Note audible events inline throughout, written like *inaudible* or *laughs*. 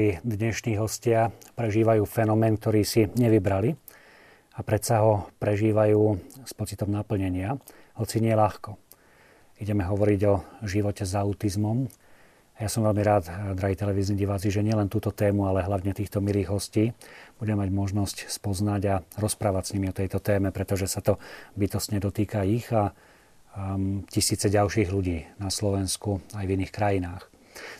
moji dnešní hostia prežívajú fenomén, ktorý si nevybrali a predsa ho prežívajú s pocitom naplnenia, hoci nie ľahko. Ideme hovoriť o živote s autizmom. Ja som veľmi rád, drahí televízni diváci, že nielen túto tému, ale hlavne týchto milých hostí budem mať možnosť spoznať a rozprávať s nimi o tejto téme, pretože sa to bytostne dotýka ich a um, tisíce ďalších ľudí na Slovensku aj v iných krajinách.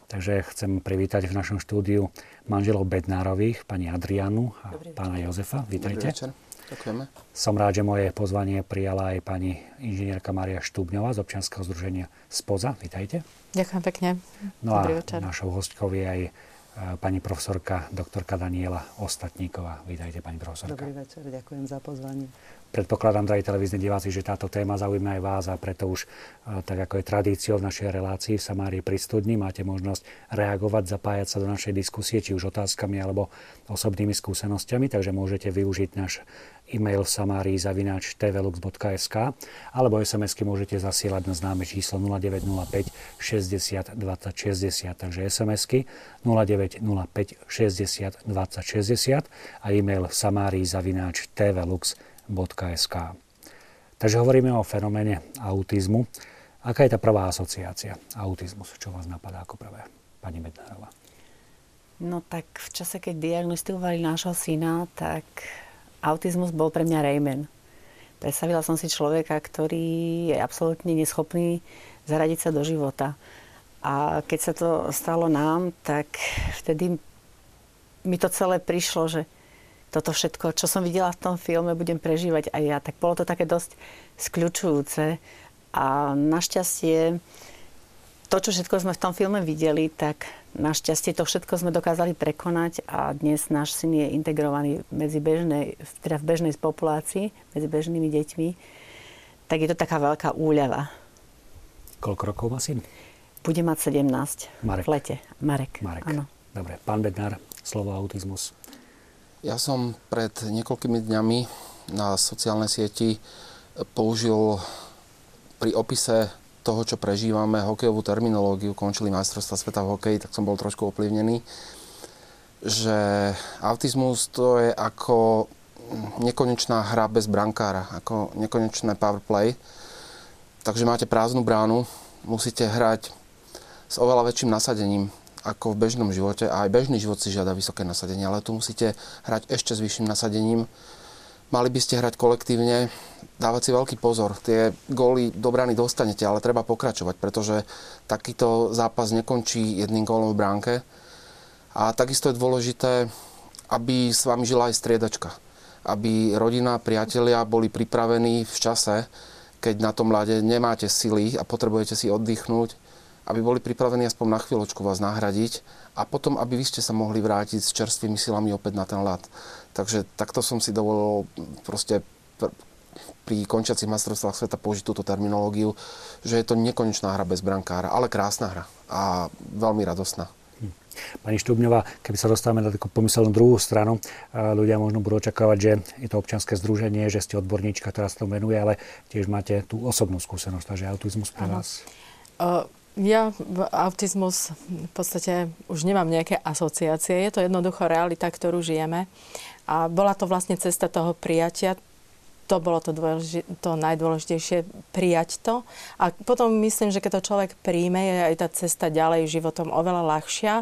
Takže chcem privítať v našom štúdiu manželov Bednárových, pani Adrianu a Dobrý pána večer. Jozefa. Vítajte. Dobrý večer. Ďakujeme. Som rád, že moje pozvanie prijala aj pani inžinierka Maria Štúbňová z občianskeho združenia SPOZA. Vítajte. Ďakujem pekne. No Dobrý a večer. našou hostkou je aj e, pani profesorka doktorka Daniela Ostatníková. Vítajte, pani profesorka. Dobrý večer, ďakujem za pozvanie. Predpokladám, drahí televízni diváci, že táto téma zaujíma aj vás a preto už, tak ako je tradíciou v našej relácii v Samárii pri studni, máte možnosť reagovať, zapájať sa do našej diskusie, či už otázkami alebo osobnými skúsenostiami, takže môžete využiť náš e-mail samárii zavináč tvlux.sk alebo SMS-ky môžete zasielať na známe číslo 0905 60 20 60. Takže SMS-ky 0905 60 20 60 a e-mail samárii zavináč tvlux.sk www.autizmus.sk. Takže hovoríme o fenoméne autizmu. Aká je tá prvá asociácia? Autizmus. Čo vás napadá ako prvé? Pani Mednárová. No tak v čase, keď diagnostikovali nášho syna, tak autizmus bol pre mňa Rayman. Predstavila som si človeka, ktorý je absolútne neschopný zaradiť sa do života. A keď sa to stalo nám, tak vtedy mi to celé prišlo, že toto všetko, čo som videla v tom filme, budem prežívať aj ja. Tak bolo to také dosť skľučujúce. A našťastie, to, čo všetko sme v tom filme videli, tak našťastie to všetko sme dokázali prekonať a dnes náš syn je integrovaný medzi bežnej, teda v bežnej populácii, medzi bežnými deťmi. Tak je to taká veľká úľava. Koľko rokov má syn? Bude mať 17 Marek. v lete. Marek. Marek. Áno. Dobre. Pán Bednár, slovo autizmus. Ja som pred niekoľkými dňami na sociálnej sieti použil pri opise toho, čo prežívame, hokejovú terminológiu, končili majstrovstvá sveta v hokeji, tak som bol trošku ovplyvnený, že autizmus to je ako nekonečná hra bez brankára, ako nekonečné powerplay. Takže máte prázdnu bránu, musíte hrať s oveľa väčším nasadením ako v bežnom živote. A aj bežný život si žiada vysoké nasadenie, ale tu musíte hrať ešte s vyšším nasadením. Mali by ste hrať kolektívne, dávať si veľký pozor. Tie góly do brány dostanete, ale treba pokračovať, pretože takýto zápas nekončí jedným gólom v bránke. A takisto je dôležité, aby s vami žila aj striedačka. Aby rodina, priatelia boli pripravení v čase, keď na tom mlade nemáte sily a potrebujete si oddychnúť, aby boli pripravení aspoň na chvíľočku vás nahradiť a potom, aby vy ste sa mohli vrátiť s čerstvými silami opäť na ten ľad. Takže takto som si dovolil proste pr- pri končiacich majstrovstvách sveta použiť túto terminológiu, že je to nekonečná hra bez brankára, ale krásna hra a veľmi radostná. Hm. Pani Štúbňová, keby sa dostávame na takú pomyselnú druhú stranu, ľudia možno budú očakávať, že je to občianske združenie, že ste odborníčka, ktorá sa tomu venuje, ale tiež máte tú osobnú skúsenosť, takže autizmus pre vás. Uh, ja autizmus v podstate už nemám nejaké asociácie. Je to jednoducho realita, ktorú žijeme. A bola to vlastne cesta toho prijatia. To bolo to, dôleži- to najdôležitejšie, prijať to. A potom myslím, že keď to človek príjme, je aj tá cesta ďalej životom oveľa ľahšia,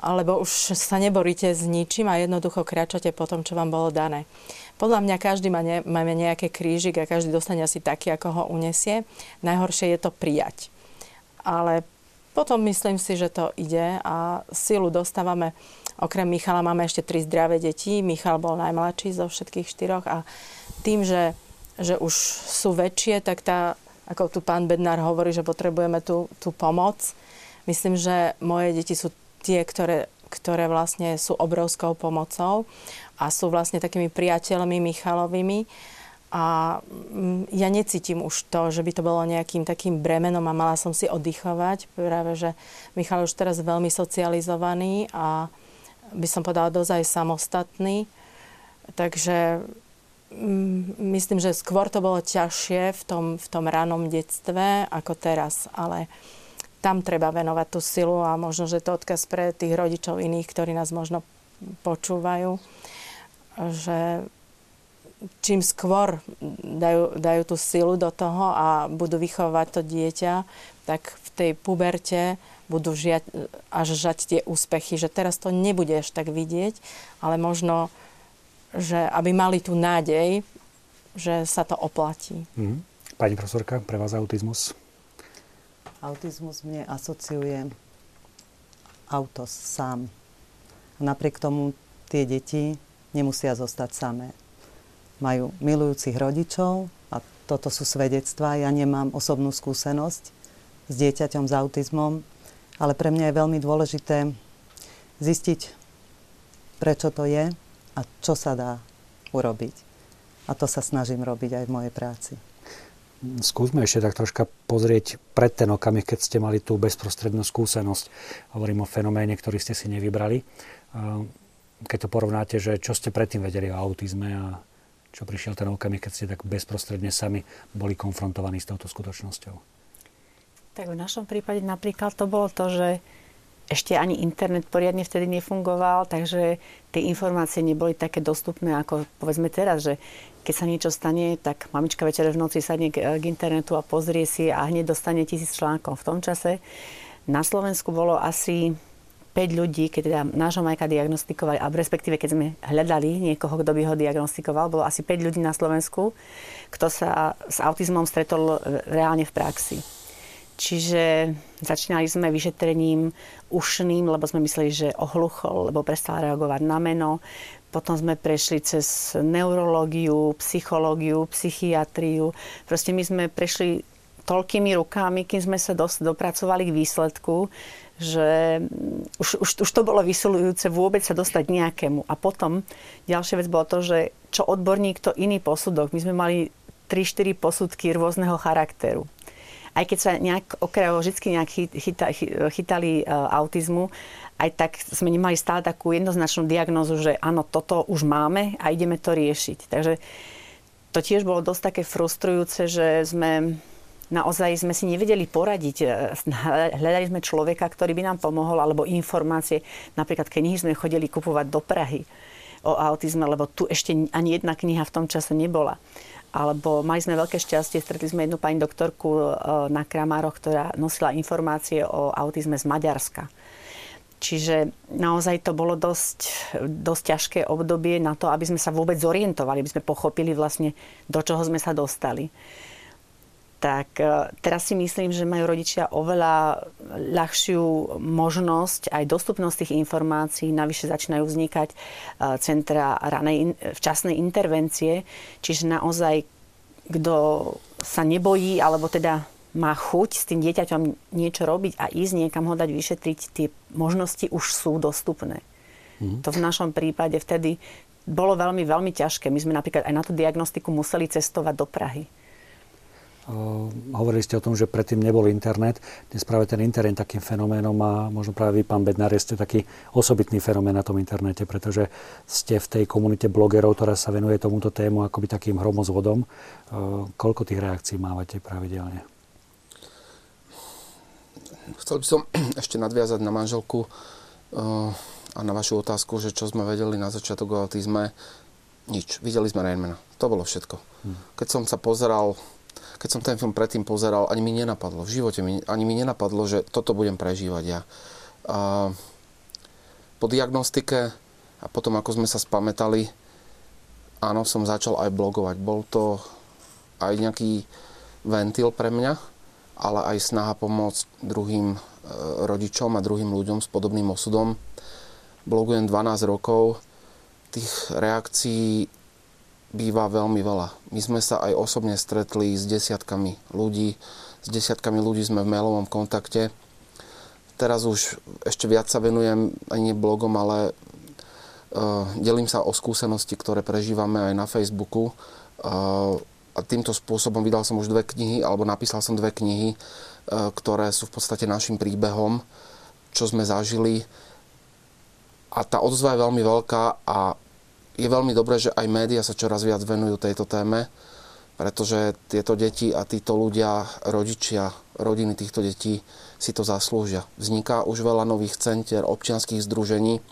alebo už sa neboríte s ničím a jednoducho kráčate po tom, čo vám bolo dané. Podľa mňa každý má ne, máme nejaké krížik a každý dostane asi taký, ako ho unesie. Najhoršie je to prijať ale potom myslím si, že to ide a silu dostávame. Okrem Michala máme ešte tri zdravé deti. Michal bol najmladší zo všetkých štyroch a tým, že, že už sú väčšie, tak tá, ako tu pán Bednár hovorí, že potrebujeme tú, tú pomoc. Myslím, že moje deti sú tie, ktoré, ktoré vlastne sú obrovskou pomocou a sú vlastne takými priateľmi Michalovými a mm, ja necítim už to, že by to bolo nejakým takým bremenom a mala som si oddychovať. Práve, že Michal už teraz veľmi socializovaný a by som povedala dosť samostatný. Takže mm, myslím, že skôr to bolo ťažšie v tom, v tom ranom detstve ako teraz. Ale tam treba venovať tú silu a možno, že to odkaz pre tých rodičov iných, ktorí nás možno počúvajú, že čím skôr dajú, dajú tú silu do toho a budú vychovať to dieťa, tak v tej puberte budú žiať, až žať tie úspechy, že teraz to nebudeš tak vidieť, ale možno, že aby mali tú nádej, že sa to oplatí. Mm. Pani profesorka, pre vás autizmus? Autizmus mne asociuje autos sám. Napriek tomu tie deti nemusia zostať samé majú milujúcich rodičov a toto sú svedectvá. Ja nemám osobnú skúsenosť s dieťaťom s autizmom, ale pre mňa je veľmi dôležité zistiť, prečo to je a čo sa dá urobiť. A to sa snažím robiť aj v mojej práci. Skúsme ešte tak troška pozrieť pred ten okamih, keď ste mali tú bezprostrednú skúsenosť. Hovorím o fenoméne, ktorý ste si nevybrali. Keď to porovnáte, že čo ste predtým vedeli o autizme a čo prišiel ten okamih, keď ste tak bezprostredne sami boli konfrontovaní s touto skutočnosťou? Tak v našom prípade napríklad to bolo to, že ešte ani internet poriadne vtedy nefungoval, takže tie informácie neboli také dostupné ako povedzme teraz, že keď sa niečo stane, tak mamička večer v noci sadne k, internetu a pozrie si a hneď dostane tisíc článkov. V tom čase na Slovensku bolo asi 5 ľudí, keď teda nášho Majka diagnostikovali, alebo respektíve keď sme hľadali niekoho, kto by ho diagnostikoval, bolo asi 5 ľudí na Slovensku, kto sa s autizmom stretol reálne v praxi. Čiže začínali sme vyšetrením ušným, lebo sme mysleli, že ohluchol, lebo prestal reagovať na meno. Potom sme prešli cez neurológiu, psychológiu, psychiatriu. Proste my sme prešli toľkými rukami, kým sme sa dosť dopracovali k výsledku, že už, už, už to bolo vysilujúce vôbec sa dostať nejakému. A potom ďalšia vec bolo to, že čo odborník, to iný posudok. My sme mali 3-4 posudky rôzneho charakteru. Aj keď sa nejak okrajovo vždy nejak chyta, chytali uh, autizmu, aj tak sme nemali stále takú jednoznačnú diagnózu, že áno, toto už máme a ideme to riešiť. Takže to tiež bolo dosť také frustrujúce, že sme naozaj sme si nevedeli poradiť. E, hľadali sme človeka, ktorý by nám pomohol, alebo informácie. Napríklad knihy sme chodili kupovať do Prahy o autizme, lebo tu ešte ani jedna kniha v tom čase nebola. Alebo mali sme veľké šťastie, stretli sme jednu pani doktorku e, na Kramároch, ktorá nosila informácie o autizme z Maďarska. Čiže naozaj to bolo dosť, dosť ťažké obdobie na to, aby sme sa vôbec zorientovali, aby sme pochopili vlastne, do čoho sme sa dostali tak e, teraz si myslím, že majú rodičia oveľa ľahšiu možnosť aj dostupnosť tých informácií. Navyše začínajú vznikať e, centra ranej včasnej intervencie, čiže naozaj kto sa nebojí, alebo teda má chuť s tým dieťaťom niečo robiť a ísť niekam ho dať vyšetriť, tie možnosti už sú dostupné. Mm. To v našom prípade vtedy bolo veľmi, veľmi ťažké. My sme napríklad aj na tú diagnostiku museli cestovať do Prahy. Hovorili ste o tom, že predtým nebol internet. Dnes práve ten internet takým fenoménom a možno práve vy, pán Bednár, ste taký osobitný fenomén na tom internete, pretože ste v tej komunite blogerov, ktorá sa venuje tomuto tému akoby takým hromozvodom. Koľko tých reakcií mávate pravidelne? Chcel by som *clears throat* ešte nadviazať na manželku a na vašu otázku, že čo sme vedeli na začiatok o autizme. Nič. Videli sme Rainmana. To bolo všetko. Hm. Keď som sa pozeral keď som ten film predtým pozeral, ani mi nenapadlo, v živote mi, ani mi nenapadlo, že toto budem prežívať ja. A po diagnostike a potom, ako sme sa spametali, áno, som začal aj blogovať. Bol to aj nejaký ventil pre mňa, ale aj snaha pomôcť druhým e, rodičom a druhým ľuďom s podobným osudom. Blogujem 12 rokov. Tých reakcií býva veľmi veľa. My sme sa aj osobne stretli s desiatkami ľudí, s desiatkami ľudí sme v mailovom kontakte. Teraz už ešte viac sa venujem aj nie blogom, ale uh, delím sa o skúsenosti, ktoré prežívame aj na Facebooku. Uh, a týmto spôsobom vydal som už dve knihy, alebo napísal som dve knihy, uh, ktoré sú v podstate našim príbehom, čo sme zažili. A tá odzva je veľmi veľká a je veľmi dobré, že aj médiá sa čoraz viac venujú tejto téme, pretože tieto deti a títo ľudia, rodičia, rodiny týchto detí si to zaslúžia. Vzniká už veľa nových centier, občianských združení,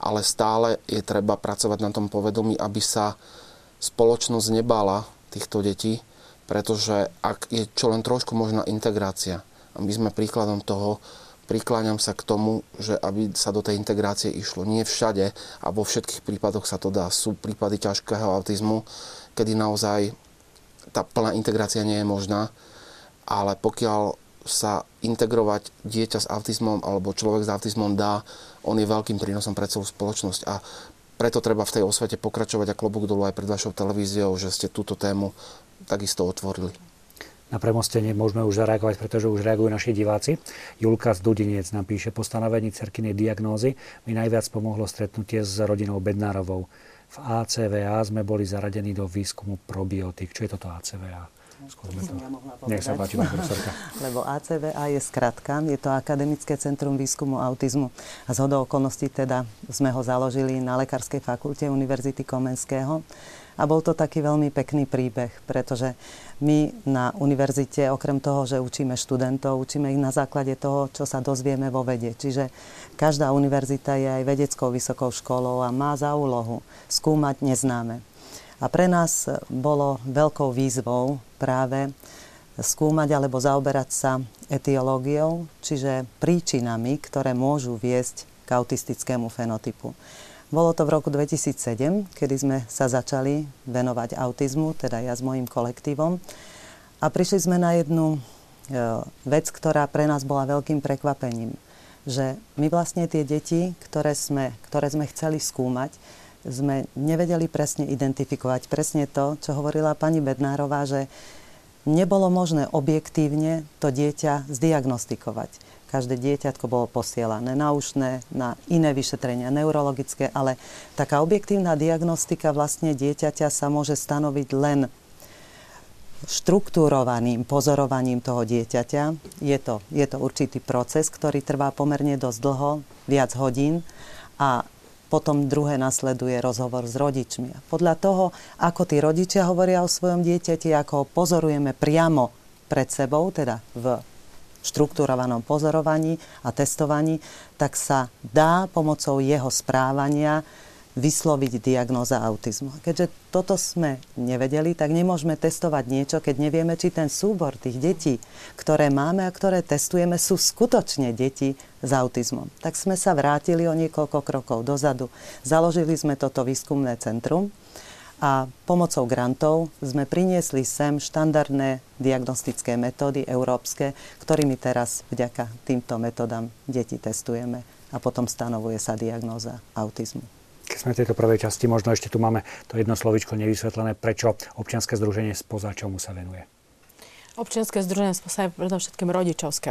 ale stále je treba pracovať na tom povedomí, aby sa spoločnosť nebala týchto detí, pretože ak je čo len trošku možná integrácia, a my sme príkladom toho, prikláňam sa k tomu, že aby sa do tej integrácie išlo. Nie všade a vo všetkých prípadoch sa to dá. Sú prípady ťažkého autizmu, kedy naozaj tá plná integrácia nie je možná, ale pokiaľ sa integrovať dieťa s autizmom alebo človek s autizmom dá, on je veľkým prínosom pre celú spoločnosť a preto treba v tej osvete pokračovať a klobúk dolu aj pred vašou televíziou, že ste túto tému takisto otvorili. Na premostenie môžeme už zareagovať, pretože už reagujú naši diváci. Julka z Dudinec nám píše, po stanovení cerkinej diagnózy mi najviac pomohlo stretnutie s rodinou Bednárovou. V ACVA sme boli zaradení do výskumu probiotik. Čo je toto ACVA? Skúsme to. Ja Nech sa páči, *laughs* Lebo ACVA je skratka, je to Akademické centrum výskumu autizmu. A z hodou okolností teda sme ho založili na Lekárskej fakulte Univerzity Komenského. A bol to taký veľmi pekný príbeh, pretože my na univerzite, okrem toho, že učíme študentov, učíme ich na základe toho, čo sa dozvieme vo vede. Čiže každá univerzita je aj vedeckou vysokou školou a má za úlohu skúmať neznáme. A pre nás bolo veľkou výzvou práve skúmať alebo zaoberať sa etiológiou, čiže príčinami, ktoré môžu viesť k autistickému fenotypu. Bolo to v roku 2007, kedy sme sa začali venovať autizmu, teda ja s mojim kolektívom. A prišli sme na jednu e, vec, ktorá pre nás bola veľkým prekvapením. Že my vlastne tie deti, ktoré sme, ktoré sme chceli skúmať, sme nevedeli presne identifikovať. Presne to, čo hovorila pani Bednárová, že nebolo možné objektívne to dieťa zdiagnostikovať. Každé dieťatko bolo posielané na ušné, na iné vyšetrenia, neurologické, ale taká objektívna diagnostika vlastne dieťaťa sa môže stanoviť len štruktúrovaným pozorovaním toho dieťaťa. Je to, je to určitý proces, ktorý trvá pomerne dosť dlho, viac hodín a potom druhé nasleduje rozhovor s rodičmi. Podľa toho, ako tí rodičia hovoria o svojom dieťati, ako ho pozorujeme priamo pred sebou, teda v štruktúrovanom pozorovaní a testovaní, tak sa dá pomocou jeho správania vysloviť diagnóza autizmu. Keďže toto sme nevedeli, tak nemôžeme testovať niečo, keď nevieme, či ten súbor tých detí, ktoré máme a ktoré testujeme, sú skutočne deti s autizmom. Tak sme sa vrátili o niekoľko krokov dozadu. Založili sme toto výskumné centrum a pomocou grantov sme priniesli sem štandardné diagnostické metódy európske, ktorými teraz vďaka týmto metodám deti testujeme a potom stanovuje sa diagnóza autizmu. Keď sme v tejto prvej časti, možno ešte tu máme to jedno slovičko nevysvetlené, prečo občianske združenie spoza čomu sa venuje. Občianske združenie spoza je predovšetkým rodičovské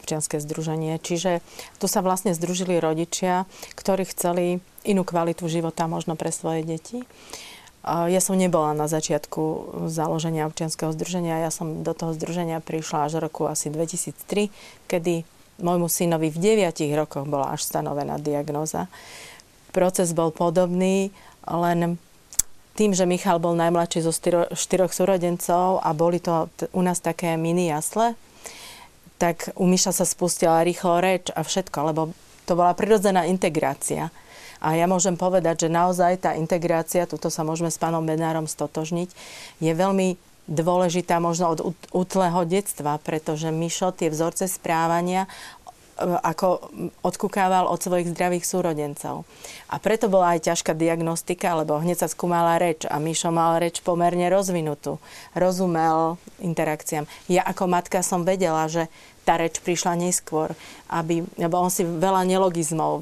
občianske združenie. Čiže tu sa vlastne združili rodičia, ktorí chceli inú kvalitu života možno pre svoje deti. Ja som nebola na začiatku založenia občianského združenia. Ja som do toho združenia prišla až roku asi 2003, kedy môjmu synovi v 9 rokoch bola až stanovená diagnóza proces bol podobný, len tým, že Michal bol najmladší zo styro, štyroch súrodencov a boli to t- u nás také mini jasle, tak u Miša sa spustila rýchlo reč a všetko, lebo to bola prirodzená integrácia. A ja môžem povedať, že naozaj tá integrácia, tuto sa môžeme s pánom Benárom stotožniť, je veľmi dôležitá možno od útleho detstva, pretože Mišo tie vzorce správania ako odkúkával od svojich zdravých súrodencov. A preto bola aj ťažká diagnostika, lebo hneď sa skúmala reč a Mišo mal reč pomerne rozvinutú. Rozumel interakciám. Ja ako matka som vedela, že tá reč prišla neskôr, aby, lebo on si veľa nelogizmov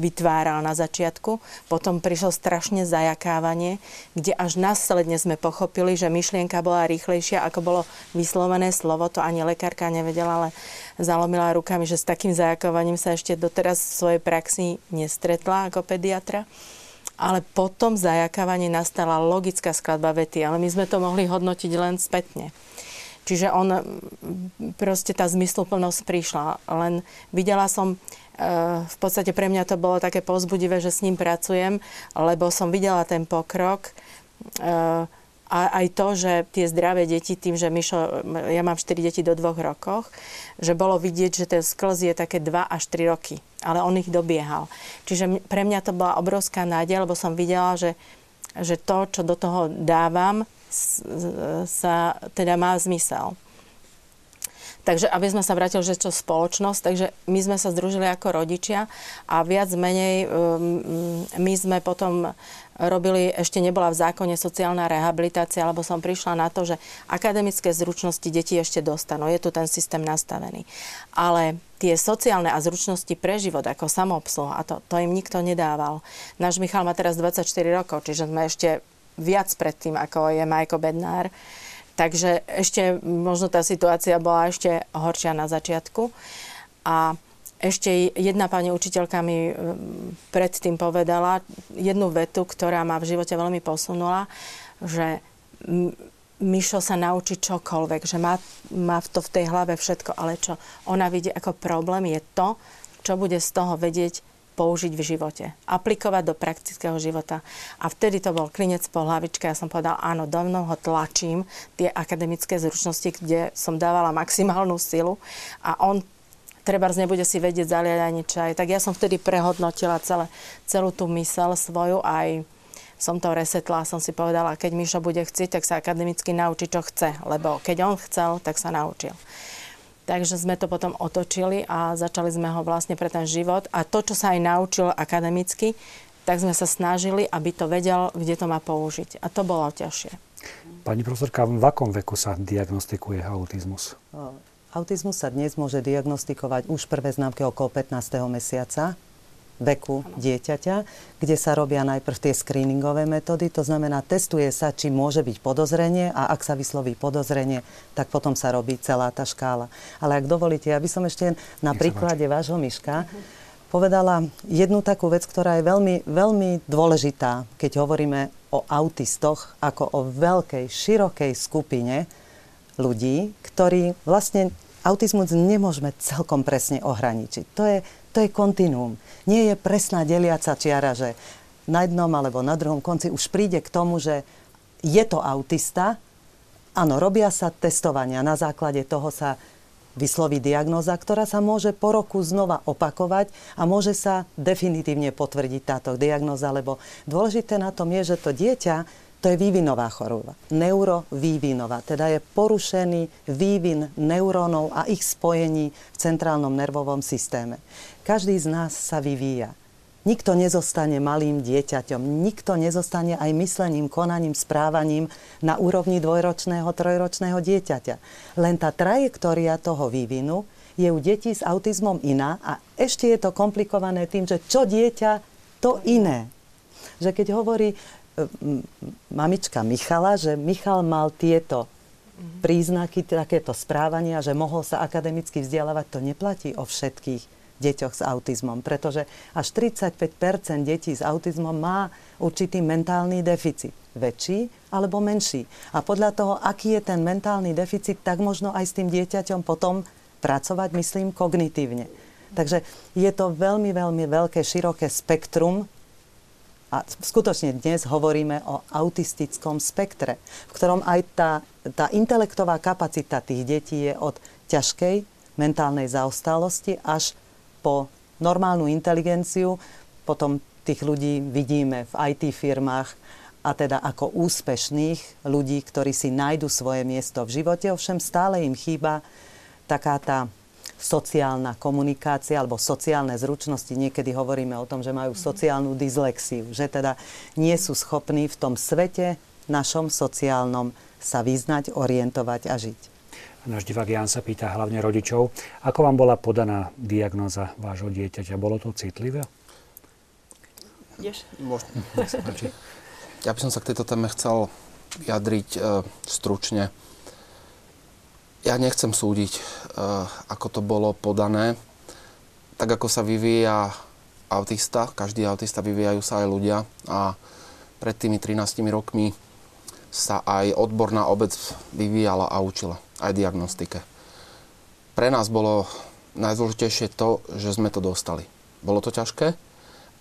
vytváral na začiatku, potom prišlo strašne zajakávanie, kde až následne sme pochopili, že myšlienka bola rýchlejšia, ako bolo vyslovené slovo, to ani lekárka nevedela, ale zalomila rukami, že s takým zajakávaním sa ešte doteraz v svojej praxi nestretla ako pediatra. Ale potom zajakávanie nastala logická skladba vety, ale my sme to mohli hodnotiť len spätne. Čiže on, proste tá zmysluplnosť prišla. Len videla som, e, v podstate pre mňa to bolo také pozbudivé, že s ním pracujem, lebo som videla ten pokrok e, a aj to, že tie zdravé deti, tým, že Mišo, ja mám 4 deti do dvoch rokoch, že bolo vidieť, že ten sklz je také 2 až 3 roky, ale on ich dobiehal. Čiže pre mňa to bola obrovská nádej, lebo som videla, že, že to, čo do toho dávam, sa teda má zmysel. Takže aby sme sa vrátili, že čo spoločnosť, takže my sme sa združili ako rodičia a viac menej um, my sme potom robili, ešte nebola v zákone sociálna rehabilitácia, lebo som prišla na to, že akademické zručnosti deti ešte dostanú. Je tu ten systém nastavený. Ale tie sociálne a zručnosti pre život, ako samoobsluha, a to, to im nikto nedával. Náš Michal má teraz 24 rokov, čiže sme ešte viac pred tým, ako je Majko Bednár. Takže ešte možno tá situácia bola ešte horšia na začiatku. A ešte jedna pani učiteľka mi predtým povedala jednu vetu, ktorá ma v živote veľmi posunula, že Mišo sa naučí čokoľvek, že má, má to v tej hlave všetko, ale čo ona vidí ako problém je to, čo bude z toho vedieť použiť v živote, aplikovať do praktického života. A vtedy to bol klinec po hlavičke. Ja som povedal, áno, do ho tlačím tie akademické zručnosti, kde som dávala maximálnu silu a on treba nebude si vedieť zaliať ani čaj. Tak ja som vtedy prehodnotila celé, celú tú mysel svoju aj som to resetla a som si povedala, keď Mišo bude chcieť, tak sa akademicky naučí, čo chce. Lebo keď on chcel, tak sa naučil. Takže sme to potom otočili a začali sme ho vlastne pre ten život. A to, čo sa aj naučil akademicky, tak sme sa snažili, aby to vedel, kde to má použiť. A to bolo ťažšie. Pani profesorka, v akom veku sa diagnostikuje autizmus? Autizmus sa dnes môže diagnostikovať už prvé známky okolo 15. mesiaca veku dieťaťa, kde sa robia najprv tie screeningové metódy, to znamená, testuje sa, či môže byť podozrenie a ak sa vysloví podozrenie, tak potom sa robí celá tá škála. Ale ak dovolíte, ja by som ešte na príklade vášho myška povedala jednu takú vec, ktorá je veľmi, veľmi dôležitá, keď hovoríme o autistoch ako o veľkej, širokej skupine ľudí, ktorí vlastne autizmus nemôžeme celkom presne ohraničiť. To je to je kontinuum. Nie je presná deliaca čiara, že na jednom alebo na druhom konci už príde k tomu, že je to autista. Áno, robia sa testovania. Na základe toho sa vysloví diagnoza, ktorá sa môže po roku znova opakovať a môže sa definitívne potvrdiť táto diagnoza, lebo dôležité na tom je, že to dieťa to je vývinová choroba. Neurovývinová. Teda je porušený vývin neurónov a ich spojení v centrálnom nervovom systéme. Každý z nás sa vyvíja. Nikto nezostane malým dieťaťom, nikto nezostane aj myslením, konaním, správaním na úrovni dvojročného, trojročného dieťaťa. Len tá trajektória toho vývinu je u detí s autizmom iná a ešte je to komplikované tým, že čo dieťa, to iné. Že keď hovorí, mamička Michala, že Michal mal tieto príznaky, takéto správania, že mohol sa akademicky vzdelávať, to neplatí o všetkých deťoch s autizmom, pretože až 35% detí s autizmom má určitý mentálny deficit. Väčší alebo menší. A podľa toho, aký je ten mentálny deficit, tak možno aj s tým dieťaťom potom pracovať, myslím, kognitívne. Takže je to veľmi, veľmi veľké, široké spektrum a skutočne dnes hovoríme o autistickom spektre, v ktorom aj tá, tá intelektová kapacita tých detí je od ťažkej mentálnej zaostalosti až po normálnu inteligenciu. Potom tých ľudí vidíme v IT firmách a teda ako úspešných ľudí, ktorí si nájdu svoje miesto v živote, ovšem stále im chýba taká tá sociálna komunikácia alebo sociálne zručnosti. Niekedy hovoríme o tom, že majú sociálnu dyslexiu, že teda nie sú schopní v tom svete našom sociálnom sa vyznať, orientovať a žiť. Náš divák Jan sa pýta hlavne rodičov, ako vám bola podaná diagnoza vášho dieťaťa? Bolo to citlivé? Ideš? Ja by som sa k tejto téme chcel vyjadriť e, stručne. Ja nechcem súdiť, eh, ako to bolo podané. Tak ako sa vyvíja autista, každý autista vyvíjajú sa aj ľudia a pred tými 13 rokmi sa aj odborná obec vyvíjala a učila, aj diagnostike. Pre nás bolo najdôležitejšie to, že sme to dostali. Bolo to ťažké,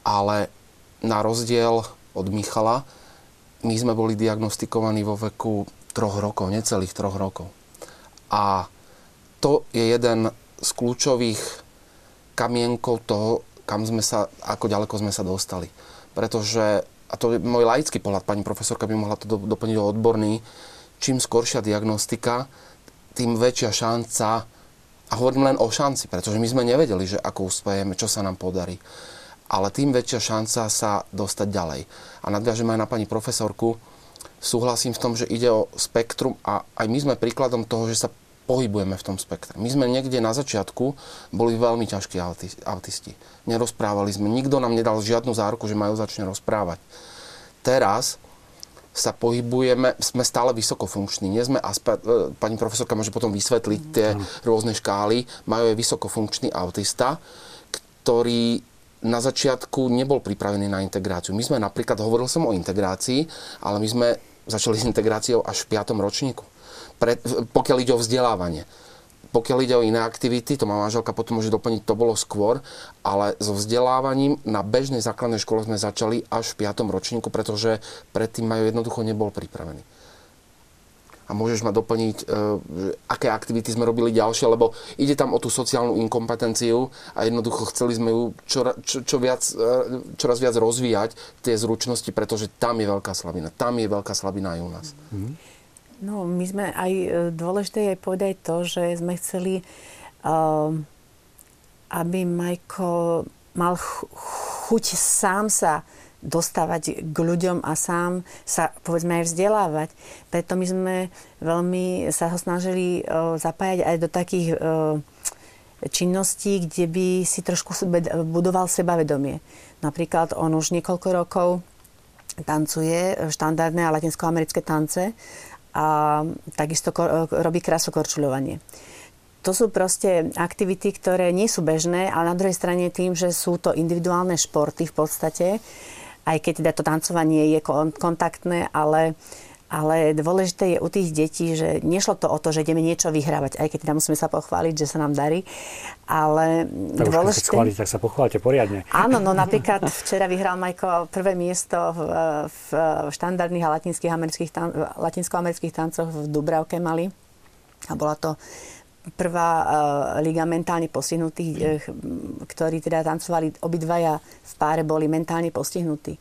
ale na rozdiel od Michala, my sme boli diagnostikovaní vo veku troch rokov, necelých troch rokov. A to je jeden z kľúčových kamienkov toho, kam sme sa, ako ďaleko sme sa dostali. Pretože, a to je môj laický pohľad, pani profesorka by mohla to doplniť o odborný, čím skoršia diagnostika, tým väčšia šanca, a hovorím len o šanci, pretože my sme nevedeli, že ako uspejeme, čo sa nám podarí. Ale tým väčšia šanca sa dostať ďalej. A nadviažem aj na pani profesorku, súhlasím v tom, že ide o spektrum a aj my sme príkladom toho, že sa pohybujeme v tom spektre. My sme niekde na začiatku boli veľmi ťažkí autisti. Nerozprávali sme, nikto nám nedal žiadnu záruku, že majú začne rozprávať. Teraz sa pohybujeme, sme stále vysokofunkční. Nie sme aspe, e, pani profesorka môže potom vysvetliť tie rôzne škály. Majú aj vysokofunkčný autista, ktorý na začiatku nebol pripravený na integráciu. My sme napríklad, hovoril som o integrácii, ale my sme začali s integráciou až v 5. ročníku. Pre, pokiaľ ide o vzdelávanie. Pokiaľ ide o iné aktivity, to má manželka potom môže doplniť, to bolo skôr, ale so vzdelávaním na bežnej základnej škole sme začali až v 5. ročníku, pretože predtým majú jednoducho nebol pripravený. A môžeš ma doplniť, e, aké aktivity sme robili ďalšie, lebo ide tam o tú sociálnu inkompetenciu a jednoducho chceli sme ju čo, čo, čo viac, e, čoraz viac rozvíjať tie zručnosti, pretože tam je veľká slabina. Tam je veľká slabina aj u nás. Mm-hmm. No, my sme aj, e, dôležité je povedať to, že sme chceli, uh, aby Majko mal chuť sám sa dostávať k ľuďom a sám sa, povedzme, aj vzdelávať. Preto my sme veľmi sa ho snažili uh, zapájať aj do takých činností, kde by si trošku budoval sebavedomie. Napríklad on už niekoľko rokov tancuje štandardné a latinskoamerické tance a takisto robí krasokorčuľovanie. To sú proste aktivity, ktoré nie sú bežné, ale na druhej strane tým, že sú to individuálne športy v podstate, aj keď teda to tancovanie je kontaktné, ale ale dôležité je u tých detí, že nešlo to o to, že ideme niečo vyhrávať, aj keď teda musíme sa pochváliť, že sa nám darí. Ale tak dôležité... Už, chválite, tak sa pochválte poriadne. Áno, no napríklad včera vyhral Majko prvé miesto v, v štandardných a latinských amerických, latinsko-amerických tancoch v Dubravke mali. A bola to prvá uh, liga mentálne postihnutých, uh, ktorí teda tancovali obidvaja v páre, boli mentálne postihnutí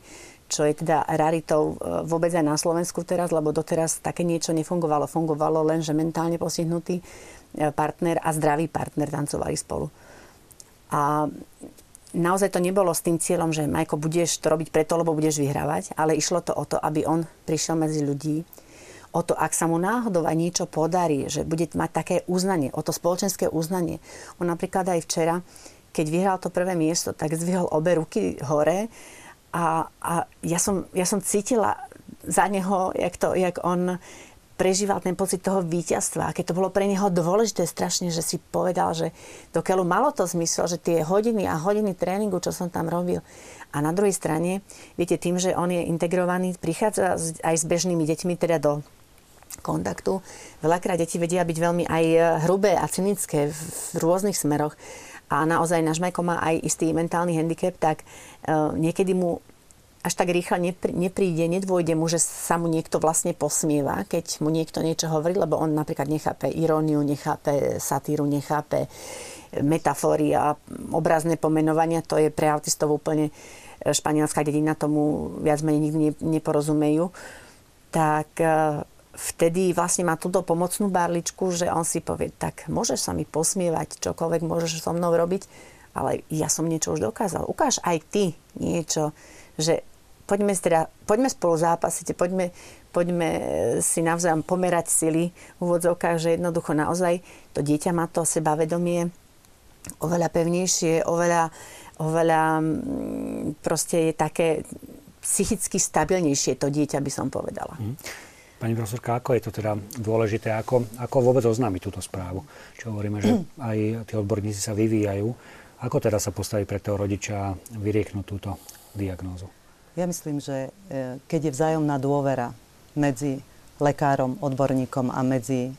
čo je teda raritou e, vôbec aj na Slovensku teraz, lebo doteraz také niečo nefungovalo. Fungovalo len, že mentálne postihnutý e, partner a zdravý partner tancovali spolu. A naozaj to nebolo s tým cieľom, že Majko, budeš to robiť preto, lebo budeš vyhrávať, ale išlo to o to, aby on prišiel medzi ľudí, o to, ak sa mu náhodou aj niečo podarí, že bude mať také uznanie, o to spoločenské uznanie. On napríklad aj včera, keď vyhral to prvé miesto, tak zvihol obe ruky hore a, a ja, som, ja som cítila za neho, jak, to, jak on prežíval ten pocit toho víťazstva. A keď to bolo pre neho dôležité strašne, že si povedal, že dokiaľ malo to zmysel, že tie hodiny a hodiny tréningu, čo som tam robil. A na druhej strane, viete, tým, že on je integrovaný, prichádza aj s bežnými deťmi teda do kontaktu. Veľakrát deti vedia byť veľmi aj hrubé a cynické v rôznych smeroch a naozaj náš Majko má aj istý mentálny handicap, tak uh, niekedy mu až tak rýchlo nepríde, nedôjde mu, že sa mu niekto vlastne posmieva, keď mu niekto niečo hovorí, lebo on napríklad nechápe iróniu, nechápe satíru, nechápe metafory a obrazné pomenovania. To je pre autistov úplne e, španielská dedina, tomu viac menej nikdy neporozumejú. Tak e, vtedy vlastne má túto pomocnú barličku, že on si povie, tak môžeš sa mi posmievať, čokoľvek môžeš so mnou robiť, ale ja som niečo už dokázal. Ukáž aj ty niečo, že poďme, teda, poďme spolu zápasiť, poďme, poďme si navzájom pomerať sily v úvodzovkách, že jednoducho naozaj to dieťa má to sebavedomie oveľa pevnejšie, oveľa, oveľa mm, proste je také psychicky stabilnejšie to dieťa, by som povedala. Mm. Pani profesorka, ako je to teda dôležité, ako, ako vôbec oznámiť túto správu? Čo hovoríme, že aj tí odborníci sa vyvíjajú. Ako teda sa postaviť pre toho rodiča a vyrieknúť túto diagnózu? Ja myslím, že e, keď je vzájomná dôvera medzi lekárom, odborníkom a medzi e,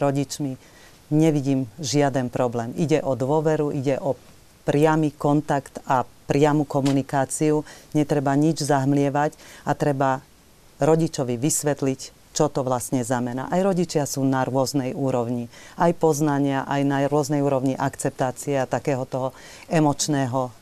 rodičmi, nevidím žiaden problém. Ide o dôveru, ide o priamy kontakt a priamu komunikáciu. Netreba nič zahmlievať a treba rodičovi vysvetliť, čo to vlastne znamená. Aj rodičia sú na rôznej úrovni. Aj poznania, aj na rôznej úrovni akceptácie a takého toho emočného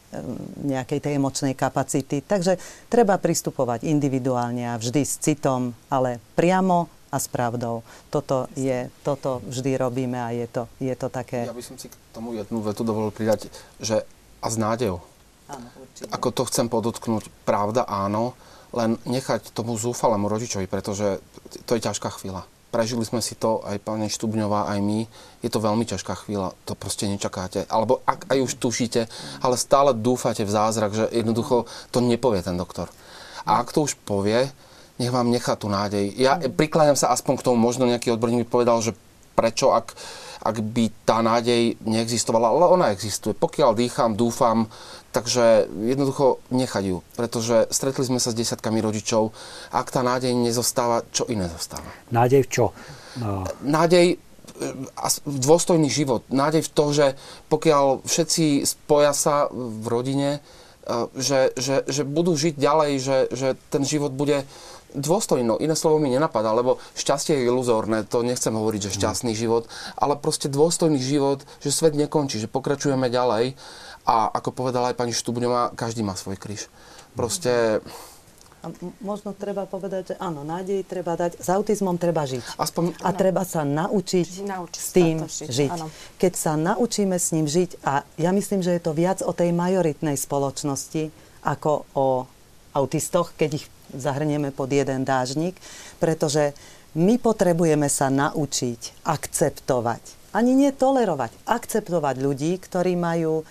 nejakej tej emočnej kapacity. Takže treba pristupovať individuálne a vždy s citom, ale priamo a s pravdou. Toto, je, toto vždy robíme a je to, je to také... Ja by som si k tomu jednu vetu dovolil pridať, že a s nádejou. Áno, určite. Ako to chcem podotknúť, pravda áno, len nechať tomu zúfalému rodičovi, pretože to je ťažká chvíľa. Prežili sme si to, aj pani Štubňová, aj my. Je to veľmi ťažká chvíľa, to proste nečakáte. Alebo ak aj už tušíte, ale stále dúfate v zázrak, že jednoducho to nepovie ten doktor. A ak to už povie, nech vám nechá tú nádej. Ja prikláňam sa aspoň k tomu, možno nejaký odborník mi povedal, že prečo, ak, ak by tá nádej neexistovala, ale ona existuje. Pokiaľ dýcham, dúfam, Takže jednoducho nechať ju, pretože stretli sme sa s desiatkami rodičov. Ak tá nádej nezostáva, čo iné zostáva? Nádej v čo? No. Nádej e, dôstojný život. Nádej v to, že pokiaľ všetci spoja sa v rodine, e, že, že, že budú žiť ďalej, že, že ten život bude dôstojný. No, iné slovo mi nenapadá, lebo šťastie je iluzórne, to nechcem hovoriť, že šťastný život, ale proste dôstojný život, že svet nekončí, že pokračujeme ďalej a ako povedala aj pani Štubňová, každý má svoj kríž. Proste... A možno treba povedať, že áno, nádej treba dať, s autizmom treba žiť. Aspoň... A treba sa naučiť, naučiť s tým žiť. žiť. Keď sa naučíme s ním žiť, a ja myslím, že je to viac o tej majoritnej spoločnosti, ako o autistoch, keď ich zahrnieme pod jeden dážnik, pretože my potrebujeme sa naučiť akceptovať, ani netolerovať, akceptovať ľudí, ktorí majú